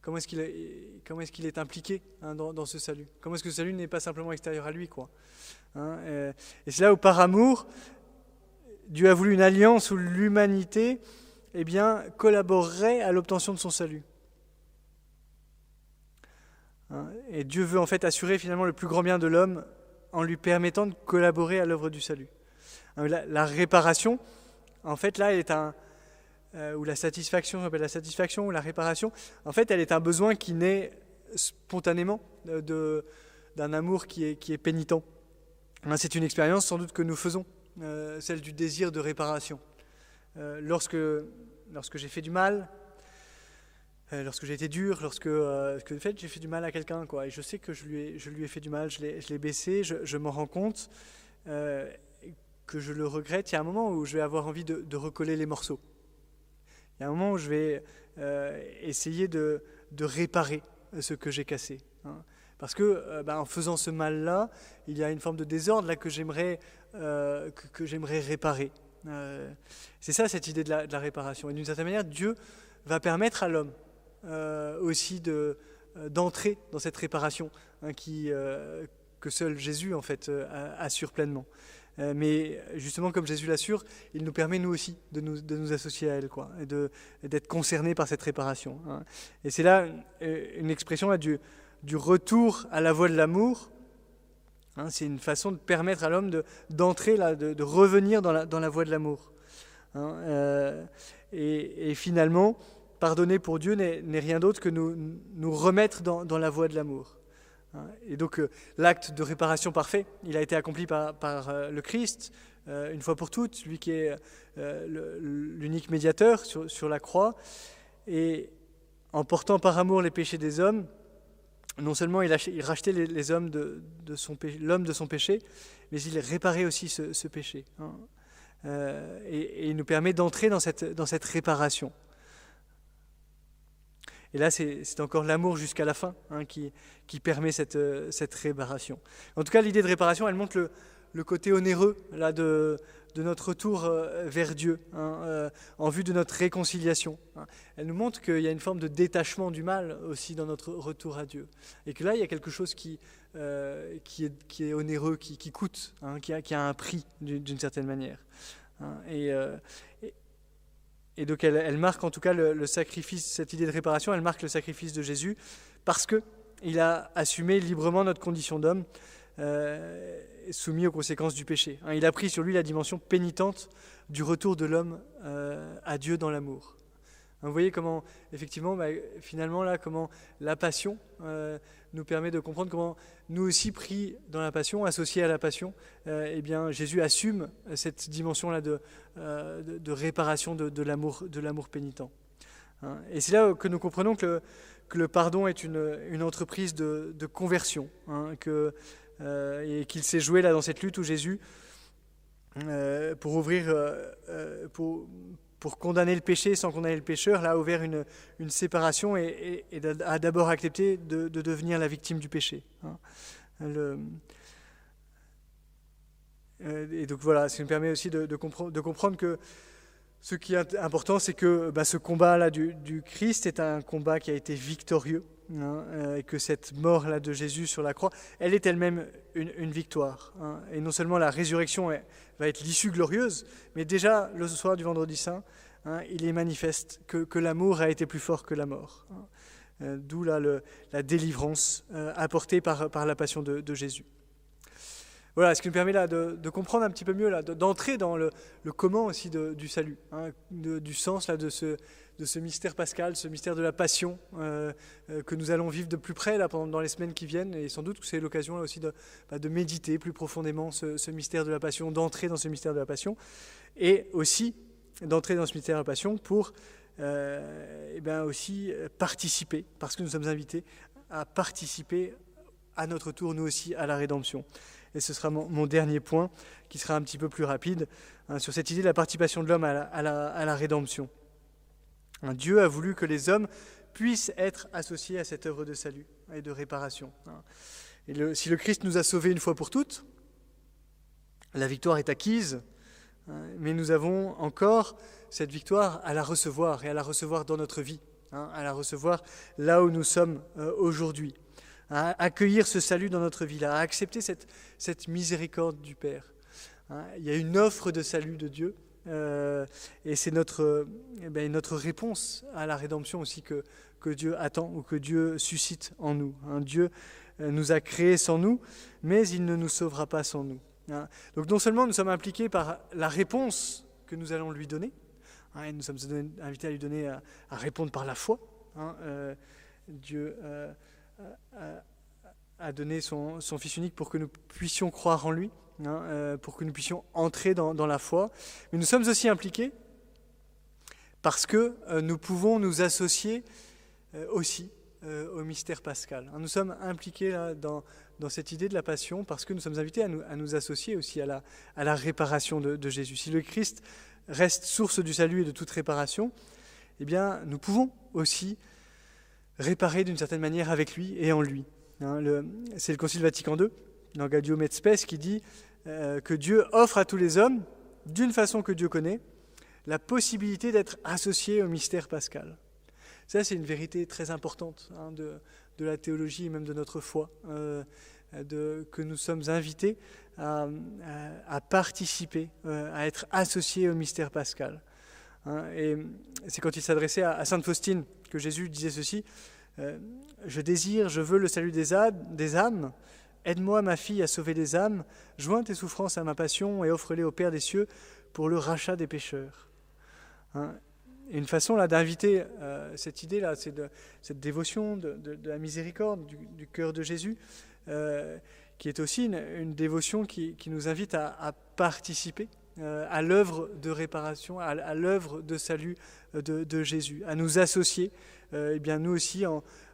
Comment est-ce qu'il est, est, est, impliqué hein, dans, ce salut? Comment est-ce que ce salut n'est pas simplement extérieur à lui quoi hein, Et c'est là où, par amour, Dieu a voulu une alliance où l'humanité eh bien, collaborerait à l'obtention de son salut. Hein, et Dieu veut en fait assurer finalement le plus grand bien de l'homme en lui permettant de collaborer à l'œuvre du salut. Hein, la, réparation, en fait, là, elle est un. Euh, ou la satisfaction, la satisfaction ou la réparation, en fait, elle est un besoin qui naît spontanément de, d'un amour qui est, qui est pénitent. Hein, c'est une expérience sans doute que nous faisons, euh, celle du désir de réparation. Euh, lorsque, lorsque j'ai fait du mal, euh, lorsque j'ai été dur, lorsque, euh, fait, j'ai fait du mal à quelqu'un, quoi. Et je sais que je lui ai, je lui ai fait du mal, je l'ai, baissé, je, je m'en rends compte euh, que je le regrette. Il y a un moment où je vais avoir envie de, recoller les morceaux. Il y a un moment où je vais essayer de, de, réparer ce que j'ai cassé. Hein. Parce que bah, en faisant ce mal-là, il y a une forme de désordre là que j'aimerais, que, j'aimerais réparer. c'est ça cette idée de la réparation. Et d'une certaine manière, Dieu va permettre à l'homme euh, aussi euh, d'entrer dans cette réparation hein, qui, euh, que seul Jésus en fait assure pleinement. mais justement, comme Jésus l'assure, il nous permet nous aussi de nous, de nous associer à elle, quoi, et d'être concernés par cette réparation. Hein. Et c'est là une expression là, du, du retour à la voie de l'amour. Hein, c'est une façon de permettre à l'homme de, d'entrer de, de, revenir dans la, dans la voie de l'amour. et, finalement, pardonner pour Dieu n'est rien d'autre que nous, nous remettre dans, la voie de l'amour. Hein. Et donc euh, l'acte de réparation parfait, il a été accompli par, euh, le Christ, euh, une fois pour toutes, lui qui est l'unique médiateur sur, la croix. Et en portant par amour les péchés des hommes, non seulement il, rachetait l'homme de son péché, mais il réparait aussi ce, péché. Hein. et, il nous permet d'entrer dans cette réparation. Et là, c'est encore l'amour jusqu'à la fin hein, qui, permet cette, cette, réparation. En tout cas, l'idée de réparation, elle montre le, côté onéreux là, de, notre retour euh, vers Dieu, hein, euh, en vue de notre réconciliation. Hein. Elle nous montre qu'il y a une forme de détachement du mal aussi dans notre retour à Dieu. Et que là, il y a quelque chose qui, euh, est, onéreux, qui, coûte, qui, a, un prix d'une certaine manière. Et, donc, elle, marque en tout cas le, sacrifice, cette idée de réparation, elle marque le sacrifice de Jésus parce qu'il a assumé librement notre condition d'homme soumis aux conséquences du péché. Hein, il a pris sur lui la dimension pénitente du retour de l'homme euh, à Dieu dans l'amour. Hein, vous voyez comment, effectivement, bah, finalement, là, comment la passion euh, nous permet de comprendre comment nous aussi, pris dans la passion, associés à la passion, euh, eh bien, Jésus assume cette dimension-là de, de, réparation de, l'amour, de l'amour pénitent. Hein, et c'est là que nous comprenons que le, que le pardon est une, entreprise de, conversion, que euh, et qu'il s'est joué là dans cette lutte où Jésus, euh, pour ouvrir, euh, pour, pour condamner le péché sans condamner le pécheur, là a ouvert une, une séparation et, a d'abord accepté de, devenir la victime du péché. Hein. et donc voilà, ça nous permet aussi de, de, de comprendre que ce qui est important, c'est que bah, ce combat-là du, Christ est un combat qui a été victorieux. Hein, euh, et que cette mort-là de Jésus sur la croix, elle est elle-même une, victoire. Hein. et non seulement la résurrection va être l'issue glorieuse, mais déjà le soir du vendredi saint, hein, il est manifeste que, l'amour a été plus fort que la mort. Euh, d'où la délivrance euh, apportée par, la passion de, Jésus. Voilà, ce qui nous permet là de, comprendre un petit peu mieux, d'entrer dans le, comment aussi du salut, du sens là, de ce, mystère pascal, ce mystère de la passion euh, euh, que nous allons vivre de plus près là, pendant, dans les semaines qui viennent. Et sans doute que c'est l'occasion aussi de, bah, méditer plus profondément ce, mystère de la passion, d'entrer dans ce mystère de la passion. Et aussi d'entrer dans ce mystère de la passion pour euh, eh ben aussi participer, parce que nous sommes invités à participer à notre tour, nous aussi, à la rédemption. Et ce sera mon, dernier point, qui sera un petit peu plus rapide, hein, sur cette idée de la participation de l'homme à, la rédemption. Dieu a voulu que les hommes puissent être associés à cette œuvre de salut et de réparation. Et si le Christ nous a sauvés une fois pour toutes, la victoire est acquise, hein, mais nous avons encore cette victoire à la recevoir et à la recevoir dans notre vie, hein, à la recevoir là où nous sommes euh, aujourd'hui, à accueillir ce salut dans notre vie, à accepter cette, cette miséricorde du Père. Hein. Il y a une offre de salut de Dieu euh, et c'est notre, eh ben, notre réponse à la rédemption aussi que, que Dieu attend ou que Dieu suscite en nous. Un Dieu euh, nous a créés sans nous, mais il ne nous sauvera pas sans nous. Hein. Donc non seulement nous sommes impliqués par la réponse que nous allons lui donner, hein, nous sommes invités à lui donner à, répondre par la foi. Hein, euh, Dieu a donné son, Fils unique pour que nous puissions croire en lui. Hein, euh, pour que nous puissions entrer dans, la foi. Mais nous sommes aussi impliqués parce que euh, nous pouvons nous associer euh, aussi au mystère pascal. Hein, nous sommes impliqués dans, cette idée de la passion parce que nous sommes invités à nous, associer aussi à la, à la réparation de, de, Jésus. Si le Christ reste source du salut et de toute réparation, eh bien, nous pouvons aussi réparer d'une certaine manière avec lui et en lui. Hein, c'est le Concile Vatican II, dans et Spes, qui dit euh, que Dieu offre à tous les hommes, d'une façon que Dieu connaît, la possibilité d'être associé au mystère pascal. Ça, c'est une vérité très importante hein, de, la théologie et même de notre foi, euh, que nous sommes invités à, à, participer, euh, à être associés au mystère pascal. Hein. et c'est quand il s'adressait à, Sainte Faustine Jésus disait ceci, Je désire, je veux le salut des âmes Aide-moi, ma fille, à sauver des âmes, joins tes souffrances à ma passion et offre-les au Père des cieux pour le rachat des pécheurs. Hein, une façon là d'inviter euh, cette idée-là, c'est de, cette dévotion de, la miséricorde du, cœur de Jésus, euh, qui est aussi une, dévotion qui, nous invite à, participer. euh, à l'œuvre de réparation, à, l'œuvre de salut de, Jésus, à nous associer, et eh bien nous aussi,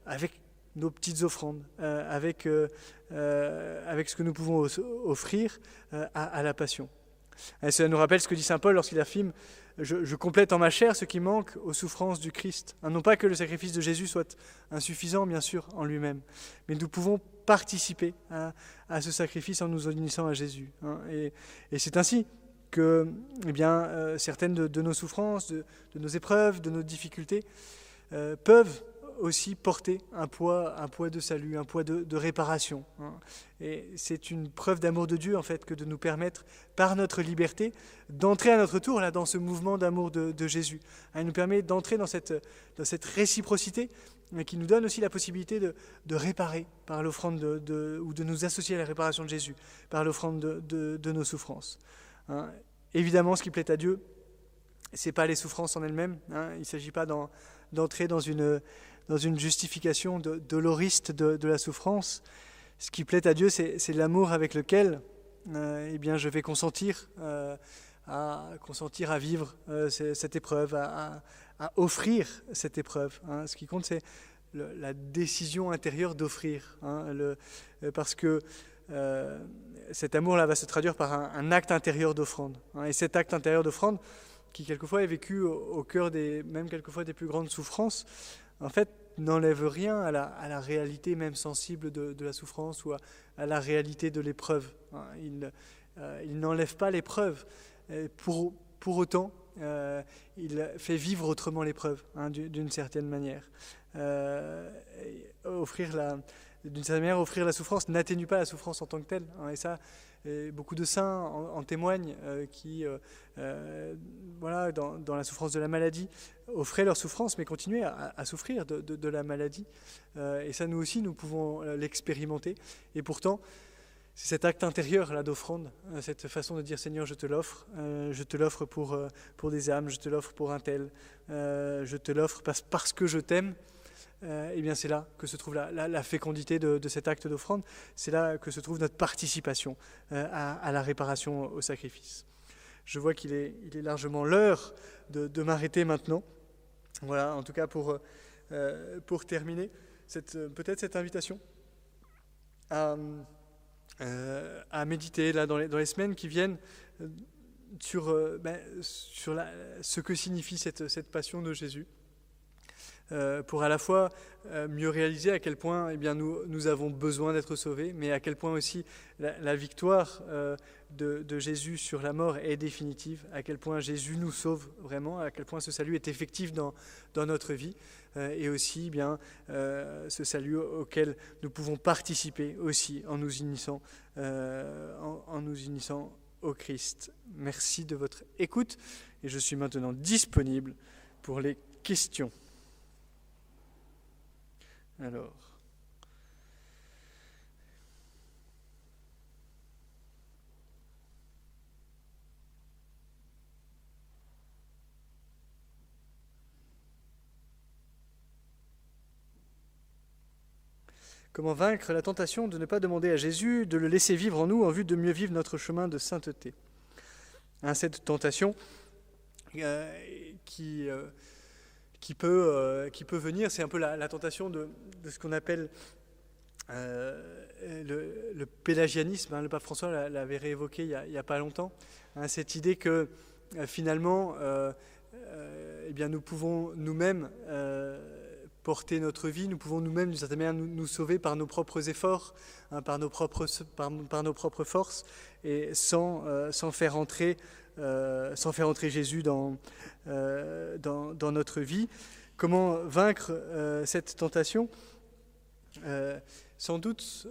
avec nos petites offrandes, euh, avec, euh, euh, avec ce que nous pouvons offrir à, la passion. Cela nous rappelle ce que dit Saint Paul lorsqu'il affirme je, complète en ma chair ce qui manque aux souffrances du Christ. Hein, non pas que le sacrifice de Jésus soit insuffisant, bien sûr, en lui-même, mais nous pouvons participer à, à, ce sacrifice en nous unissant à Jésus. Hein. Et c'est ainsi que eh euh, certaines de, nos souffrances, de, nos épreuves, de nos difficultés euh, peuvent aussi porter un poids, un poids de salut, un poids de, réparation. Hein. Et c'est une preuve d'amour de Dieu, en fait, que de nous permettre, par notre liberté, d'entrer à notre tour là, dans ce mouvement d'amour de, Jésus. Hein, il nous permet d'entrer dans cette, réciprocité, mais qui nous donne aussi la possibilité de, réparer par l'offrande de, ou de nous associer à la réparation de Jésus, par l'offrande de, nos souffrances. Hein. Évidemment, ce qui plaît à Dieu, ce n'est pas les souffrances en elles-mêmes. Hein. Il ne s'agit pas d'entrer dans une dans une justification de, doloriste de, la souffrance. Ce qui plaît à Dieu, c'est l'amour avec lequel euh, eh bien, je vais consentir, euh, à, consentir à vivre euh, cette épreuve, à, offrir cette épreuve. Hein. Ce qui compte, c'est la décision intérieure d'offrir. Parce que euh, cet amour-là va se traduire par un, acte intérieur d'offrande. Hein. et cet acte intérieur d'offrande, qui quelquefois est vécu au, cœur des, même quelquefois des plus grandes souffrances, en fait, n'enlève rien à la, réalité même sensible de, la souffrance ou à, la réalité de l'épreuve. Hein. Il, euh, il n'enlève pas l'épreuve. Pour, pour autant, euh, il fait vivre autrement l'épreuve, hein, d'une certaine manière. Offrir la, d'une certaine manière, offrir la souffrance n'atténue pas la souffrance en tant que telle. Hein, et ça, beaucoup de saints en, en témoignent, euh, qui, euh, euh, voilà, dans, la souffrance de la maladie, offraient leur souffrance, mais continuaient à, souffrir de, la maladie. Et ça, nous aussi, nous pouvons l'expérimenter. Et pourtant, c'est cet acte intérieur là d'offrande, cette façon de dire Seigneur, je te l'offre, je te l'offre pour, pour des âmes, je te l'offre pour un tel, je te l'offre parce, parce que je t'aime euh, eh bien c'est là que se trouve la, fécondité de, cet acte d'offrande, c'est là que se trouve notre participation euh, à, la réparation au sacrifice. Je vois qu'il est, largement l'heure de, m'arrêter maintenant. Voilà, en tout cas pour, euh, terminer, peut-être cette invitation à, méditer dans, les, semaines qui viennent sur, ben, ce que signifie cette passion de Jésus. Euh, pour à la fois euh, mieux réaliser à quel point eh bien, nous, nous avons besoin d'être sauvés, mais à quel point aussi la, victoire euh, de, Jésus sur la mort est définitive, à quel point Jésus nous sauve vraiment, à quel point ce salut est effectif dans, dans notre vie, et aussi eh bien, ce salut auquel nous pouvons participer aussi en nous unissant, en nous unissant au Christ. Merci de votre écoute et je suis maintenant disponible pour les questions. Alors. Comment vaincre la tentation de ne pas demander à Jésus de le laisser vivre en nous en vue de mieux vivre notre chemin de sainteté? Hein, Cette tentation euh, qui, euh, qui peut, euh, qui peut venir, c'est un peu la, tentation de, de ce qu'on appelle euh, le, le, pélagianisme. Hein, le pape François l'avait réévoqué il n'y a, pas longtemps. Hein, cette idée que euh, finalement, eh bien, nous pouvons nous-mêmes porter notre vie, nous pouvons nous-mêmes, d'une certaine manière, nous, nous, sauver par nos propres efforts, hein, par, nos propres, par, nos propres forces, et sans, sans faire entrer euh, sans faire entrer Jésus dans, euh, dans, dans, notre vie. Comment vaincre euh, cette tentation? Sans doute,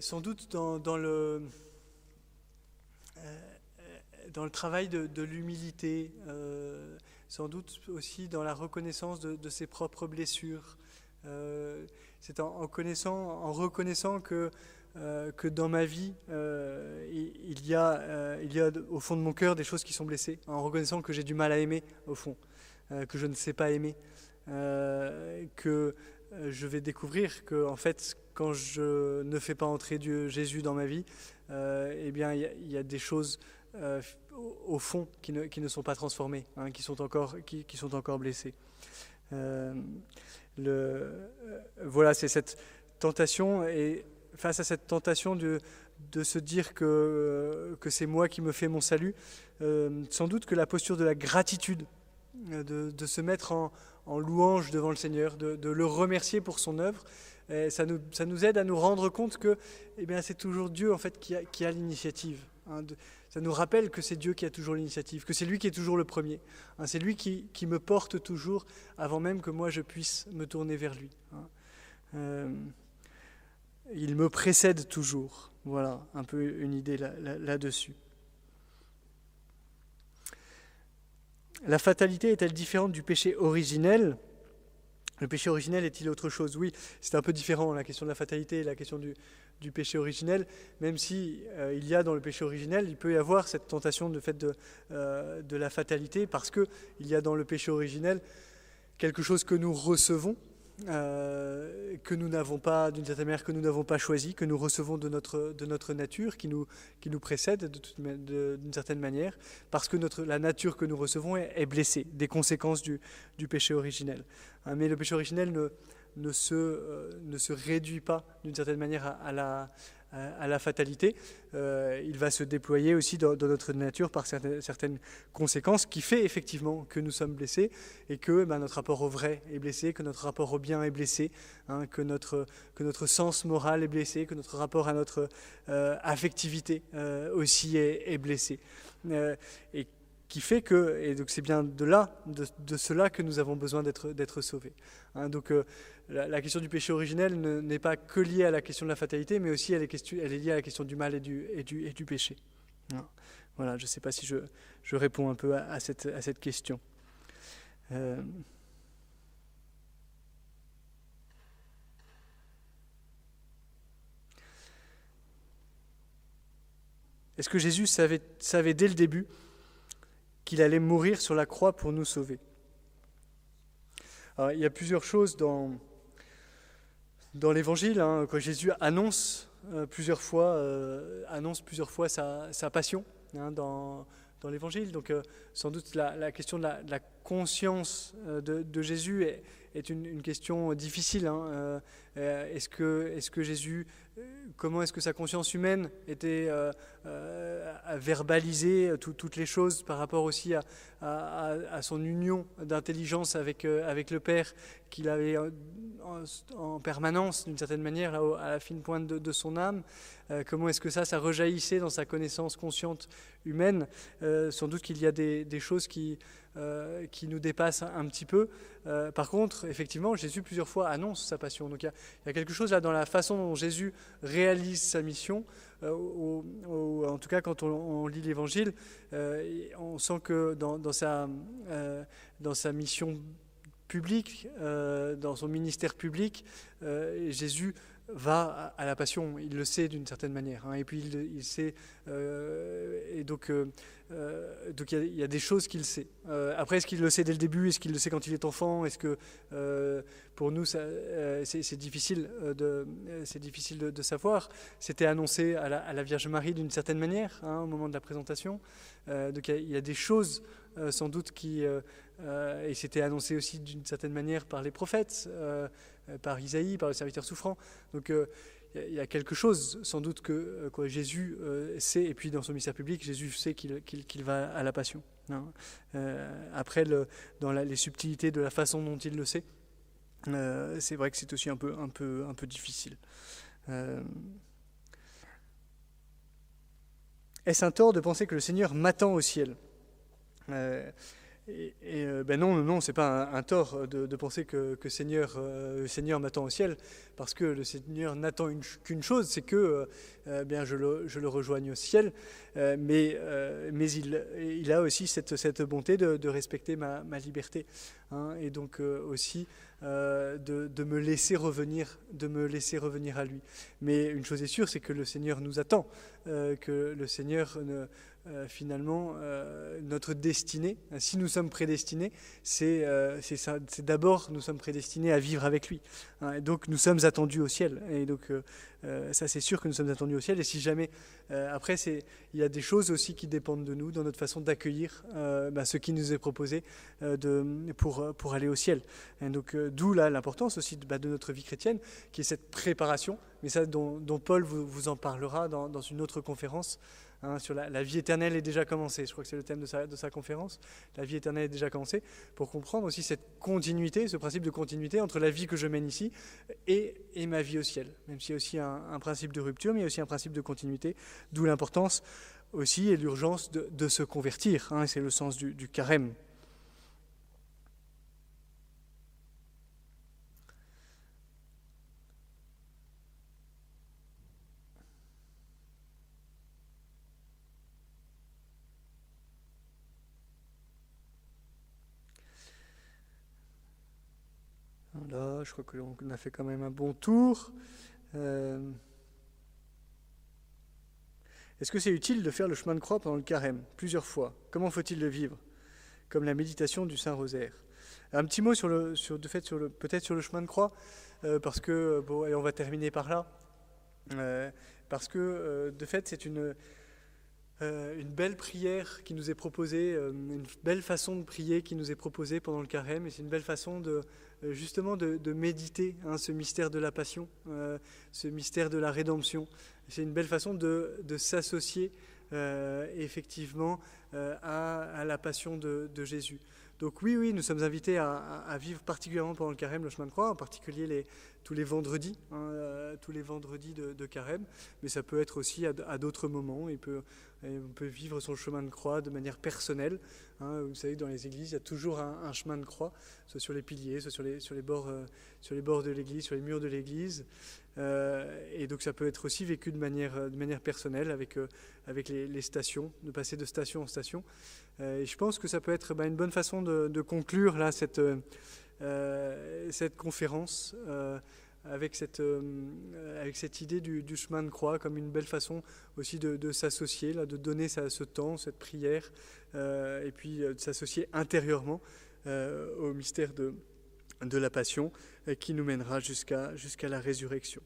sans doute dans, dans, le, dans le travail de, l'humilité, sans doute aussi dans la reconnaissance de, ses propres blessures. C'est en, en reconnaissant que euh, que dans ma vie, euh, il, y a, euh, il y a au fond de mon cœur des choses qui sont blessées, en reconnaissant que j'ai du mal à aimer, au fond, que je ne sais pas aimer, que je vais découvrir que, en fait, quand je ne fais pas entrer Dieu, Jésus dans ma vie, eh bien, il y, a, il y, a des choses au fond qui ne, qui ne, sont pas transformées, hein, qui, sont encore, qui, qui, sont encore blessées. le, voilà, c'est cette tentation et face à cette tentation de, de se dire que, que c'est moi qui me fais mon salut, sans doute que la posture de la gratitude, de, de se mettre en, en, louange devant le Seigneur, de, de le remercier pour son œuvre, ça nous, ça nous, aide à nous rendre compte que eh c'est toujours Dieu en fait qui a, a l'initiative. Hein, ça nous rappelle que c'est Dieu qui a toujours l'initiative, que c'est lui qui est toujours le premier. Hein, c'est lui qui, qui, me porte toujours avant même que moi je puisse me tourner vers lui. Hein. Euh, il me précède toujours. Voilà un peu une idée là-dessus. Là, la fatalité est-elle différente du péché originel? Le péché originel est-il autre chose? Oui, c'est un peu différent la question de la fatalité et la question du, du péché originel, même si euh, il y a dans le péché originel, il peut y avoir cette tentation de fait de, euh, de la fatalité, parce que il y a dans le péché originel quelque chose que nous recevons, euh, que nous n'avons pas, d'une certaine manière, que nous n'avons pas choisi, que nous recevons de notre, de notre nature, qui nous, qui nous précède d'une certaine manière, parce que notre, la nature que nous recevons est, blessée, des conséquences du, du péché originel. Hein, mais le péché originel ne, ne se, euh, ne se réduit pas d'une certaine manière à, la, à la fatalité. Euh, il va se déployer aussi dans, notre nature par certaines, conséquences qui fait effectivement que nous sommes blessés et que ben, notre rapport au vrai est blessé, que notre rapport au bien est blessé, hein, que, notre, sens moral est blessé, que notre rapport à notre euh, affectivité aussi est, blessé. Qui fait que, et donc c'est bien de là, de, cela que nous avons besoin d'être sauvés. Hein, donc la, question du péché originel n'est pas que liée à la question de la fatalité, mais aussi elle est, question, elle est liée à la question du mal et du, et du, et du péché. Voilà, je ne sais pas si je, je, réponds un peu à, cette, à cette, question. Euh, Est-ce que Jésus savait, savait dès le début qu'il allait mourir sur la croix pour nous sauver Il y a plusieurs choses dans, dans l'Évangile, hein, quand Jésus annonce euh, plusieurs fois, euh, annonce plusieurs fois sa, sa passion hein, dans, dans l'Évangile. Donc, euh, sans doute, la, la, question de la, conscience de, de, Jésus est, une, question difficile. Hein. est-ce que, est que Jésus, comment est-ce que sa conscience humaine était à verbaliser toutes les choses par rapport aussi à, son union d'intelligence avec, avec le Père qu'il avait en, permanence, d'une certaine manière, à la fine pointe de, son âme? Euh, comment est-ce que ça, ça rejaillissait dans sa connaissance consciente humaine? Euh, Sans doute qu'il y a des, choses qui, euh, qui nous dépassent un, petit peu. par contre, effectivement, Jésus plusieurs fois annonce sa passion. Donc il y, a, quelque chose là dans la façon dont Jésus réalise sa mission. Ou, en tout cas, quand on, lit l'Évangile, on sent que dans, dans sa, mission public, euh, dans son ministère public, euh, Jésus va à la passion, il le sait d'une certaine manière. Hein, et puis il, sait, euh, et donc euh, euh il y, a des choses qu'il sait. Après, est-ce qu'il le sait dès le début? Est-ce qu'il le sait quand il est enfant? Est-ce que pour nous, c'est difficile de, savoir. C'était annoncé à la, Vierge Marie d'une certaine manière hein, au moment de la présentation. donc il y, y, a des choses sans doute qui et c'était annoncé aussi d'une certaine manière par les prophètes, par Isaïe, par le serviteur souffrant. Donc il euh, y, a quelque chose sans doute que quoi, Jésus sait, et puis dans son ministère public, Jésus sait qu'il qu qu va à la passion. Hein. après, dans les subtilités de la façon dont il le sait, c'est vrai que c'est aussi un peu difficile. Est-ce un tort de penser que le Seigneur m'attend au ciel? Et, et euh, ben non, non, c'est pas un, tort de, penser que, Seigneur, euh, le Seigneur m'attend au ciel, parce que le Seigneur n'attend qu'une chose, c'est que euh, bien je le, rejoigne au ciel, mais, mais il, a aussi cette, bonté de, respecter ma, ma liberté, hein, et donc aussi de, de, me laisser revenir, de me laisser revenir à lui. Mais une chose est sûre, c'est que le Seigneur nous attend, que le Seigneur ne euh, finalement euh, notre destinée. Si nous sommes prédestinés, c'est euh, d'abord nous sommes prédestinés à vivre avec lui. Hein, donc nous sommes attendus au ciel. Et donc ça c'est sûr que nous sommes attendus au ciel. Et si jamais, après, il y a des choses aussi qui dépendent de nous, dans notre façon d'accueillir bah, ce qui nous est proposé pour, aller au ciel. Donc d'où l'importance aussi bah, de, notre vie chrétienne, qui est cette préparation, mais ça dont, Paul vous, en parlera dans, une autre conférence. Hein, sur la, vie éternelle est déjà commencée. Je crois que c'est le thème de sa, conférence. La vie éternelle est déjà commencée. Pour comprendre aussi cette continuité, ce principe de continuité entre la vie que je mène ici et, ma vie au ciel. Même s'il y a aussi un, principe de rupture, mais il y a aussi un principe de continuité. D'où l'importance aussi et l'urgence de, se convertir. Hein, c'est le sens du carême. Je crois qu'on a fait quand même un bon tour. Euh, est-ce que c'est utile de faire le chemin de croix pendant le carême, plusieurs fois? Comment faut-il le vivre? Comme la méditation du Saint-Rosaire. Un petit mot sur le, peut-être sur le chemin de croix, euh, parce que, et on va terminer par là, euh, parce que, de fait, c'est une, une belle prière qui nous est proposée, une belle façon de prier qui nous est proposée pendant le carême, et c'est une belle façon de, justement de, méditer hein, ce mystère de la passion, euh, ce mystère de la rédemption. C'est une belle façon de, s'associer euh, effectivement à, la passion de, Jésus. Donc oui, oui, nous sommes invités à, vivre particulièrement pendant le carême le chemin de croix, en particulier tous les vendredis, hein, tous les vendredis de, carême, mais ça peut être aussi à, d'autres moments. On peut vivre son chemin de croix de manière personnelle. Hein. vous savez, dans les églises, il y a toujours un, chemin de croix, soit sur les piliers, soit sur les, bords, euh, sur les bords de l'église, sur les murs de l'église. Euh, et donc ça peut être aussi vécu de manière, de manière personnelle avec, euh, avec les, stations, de passer de station en station. et je pense que ça peut être bah, une bonne façon de, conclure là, cette, cette conférence avec cette, euh, avec cette idée du, chemin de croix comme une belle façon aussi de, s'associer, là, de donner ce temps, cette prière, euh, et puis euh, de s'associer intérieurement au mystère de, de la passion qui nous mènera jusqu'à la résurrection.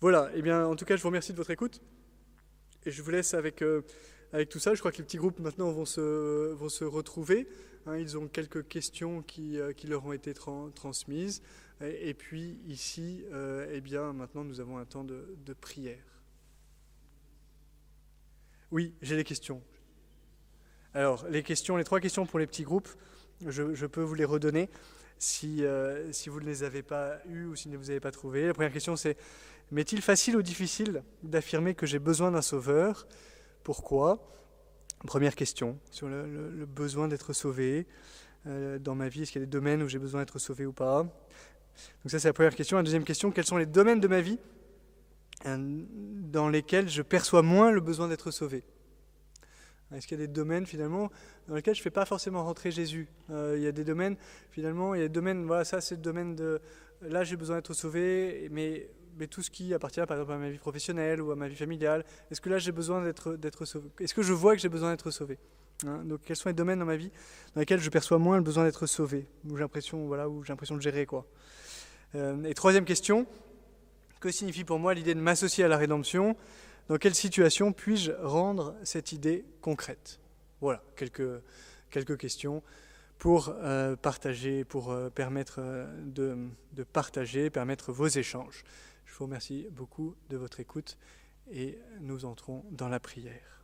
Voilà, eh bien en tout cas je vous remercie de votre écoute et je vous laisse avec, avec tout ça. Je crois que les petits groupes maintenant vont se, vont se retrouver. Hein. ils ont quelques questions qui, qui leur ont été transmises. Et, puis ici, euh, eh bien, maintenant, nous avons un temps de, prière. Oui, j'ai des questions. Alors, les questions, les trois questions pour les petits groupes, je, peux vous les redonner si, euh, si vous ne les avez pas eues ou si vous ne les avez pas trouvées. La première question, c'est M'est-il facile ou difficile d'affirmer que j'ai besoin d'un sauveur? Pourquoi? Première question sur le, besoin d'être sauvé euh, dans ma vie. Est-ce qu'il y a des domaines où j'ai besoin d'être sauvé ou pas? Donc ça c'est la première question. La deuxième question, quels sont les domaines de ma vie euh, dans lesquels je perçois moins le besoin d'être sauvé? Est-ce qu'il y a des domaines finalement dans lesquels je ne fais pas forcément rentrer Jésus? Euh, Il y a des domaines finalement, il y a des domaines, voilà ça c'est le domaine de... Là j'ai besoin d'être sauvé, mais, mais tout ce qui appartient par exemple à ma vie professionnelle ou à ma vie familiale, est-ce que là j'ai besoin d'être sauvé? Est-ce que je vois que j'ai besoin d'être sauvé? Hein donc, quels sont les domaines dans ma vie dans lesquels je perçois moins le besoin d'être sauvé, où j'ai l'impression, voilà, de gérer quoi? Euh, et troisième question, que signifie pour moi l'idée de m'associer à la rédemption? Dans quelle situation puis-je rendre cette idée concrète? Voilà, quelques, questions pour euh, partager, pour euh, permettre de, de, partager, permettre vos échanges. Je vous remercie beaucoup de votre écoute et nous entrons dans la prière.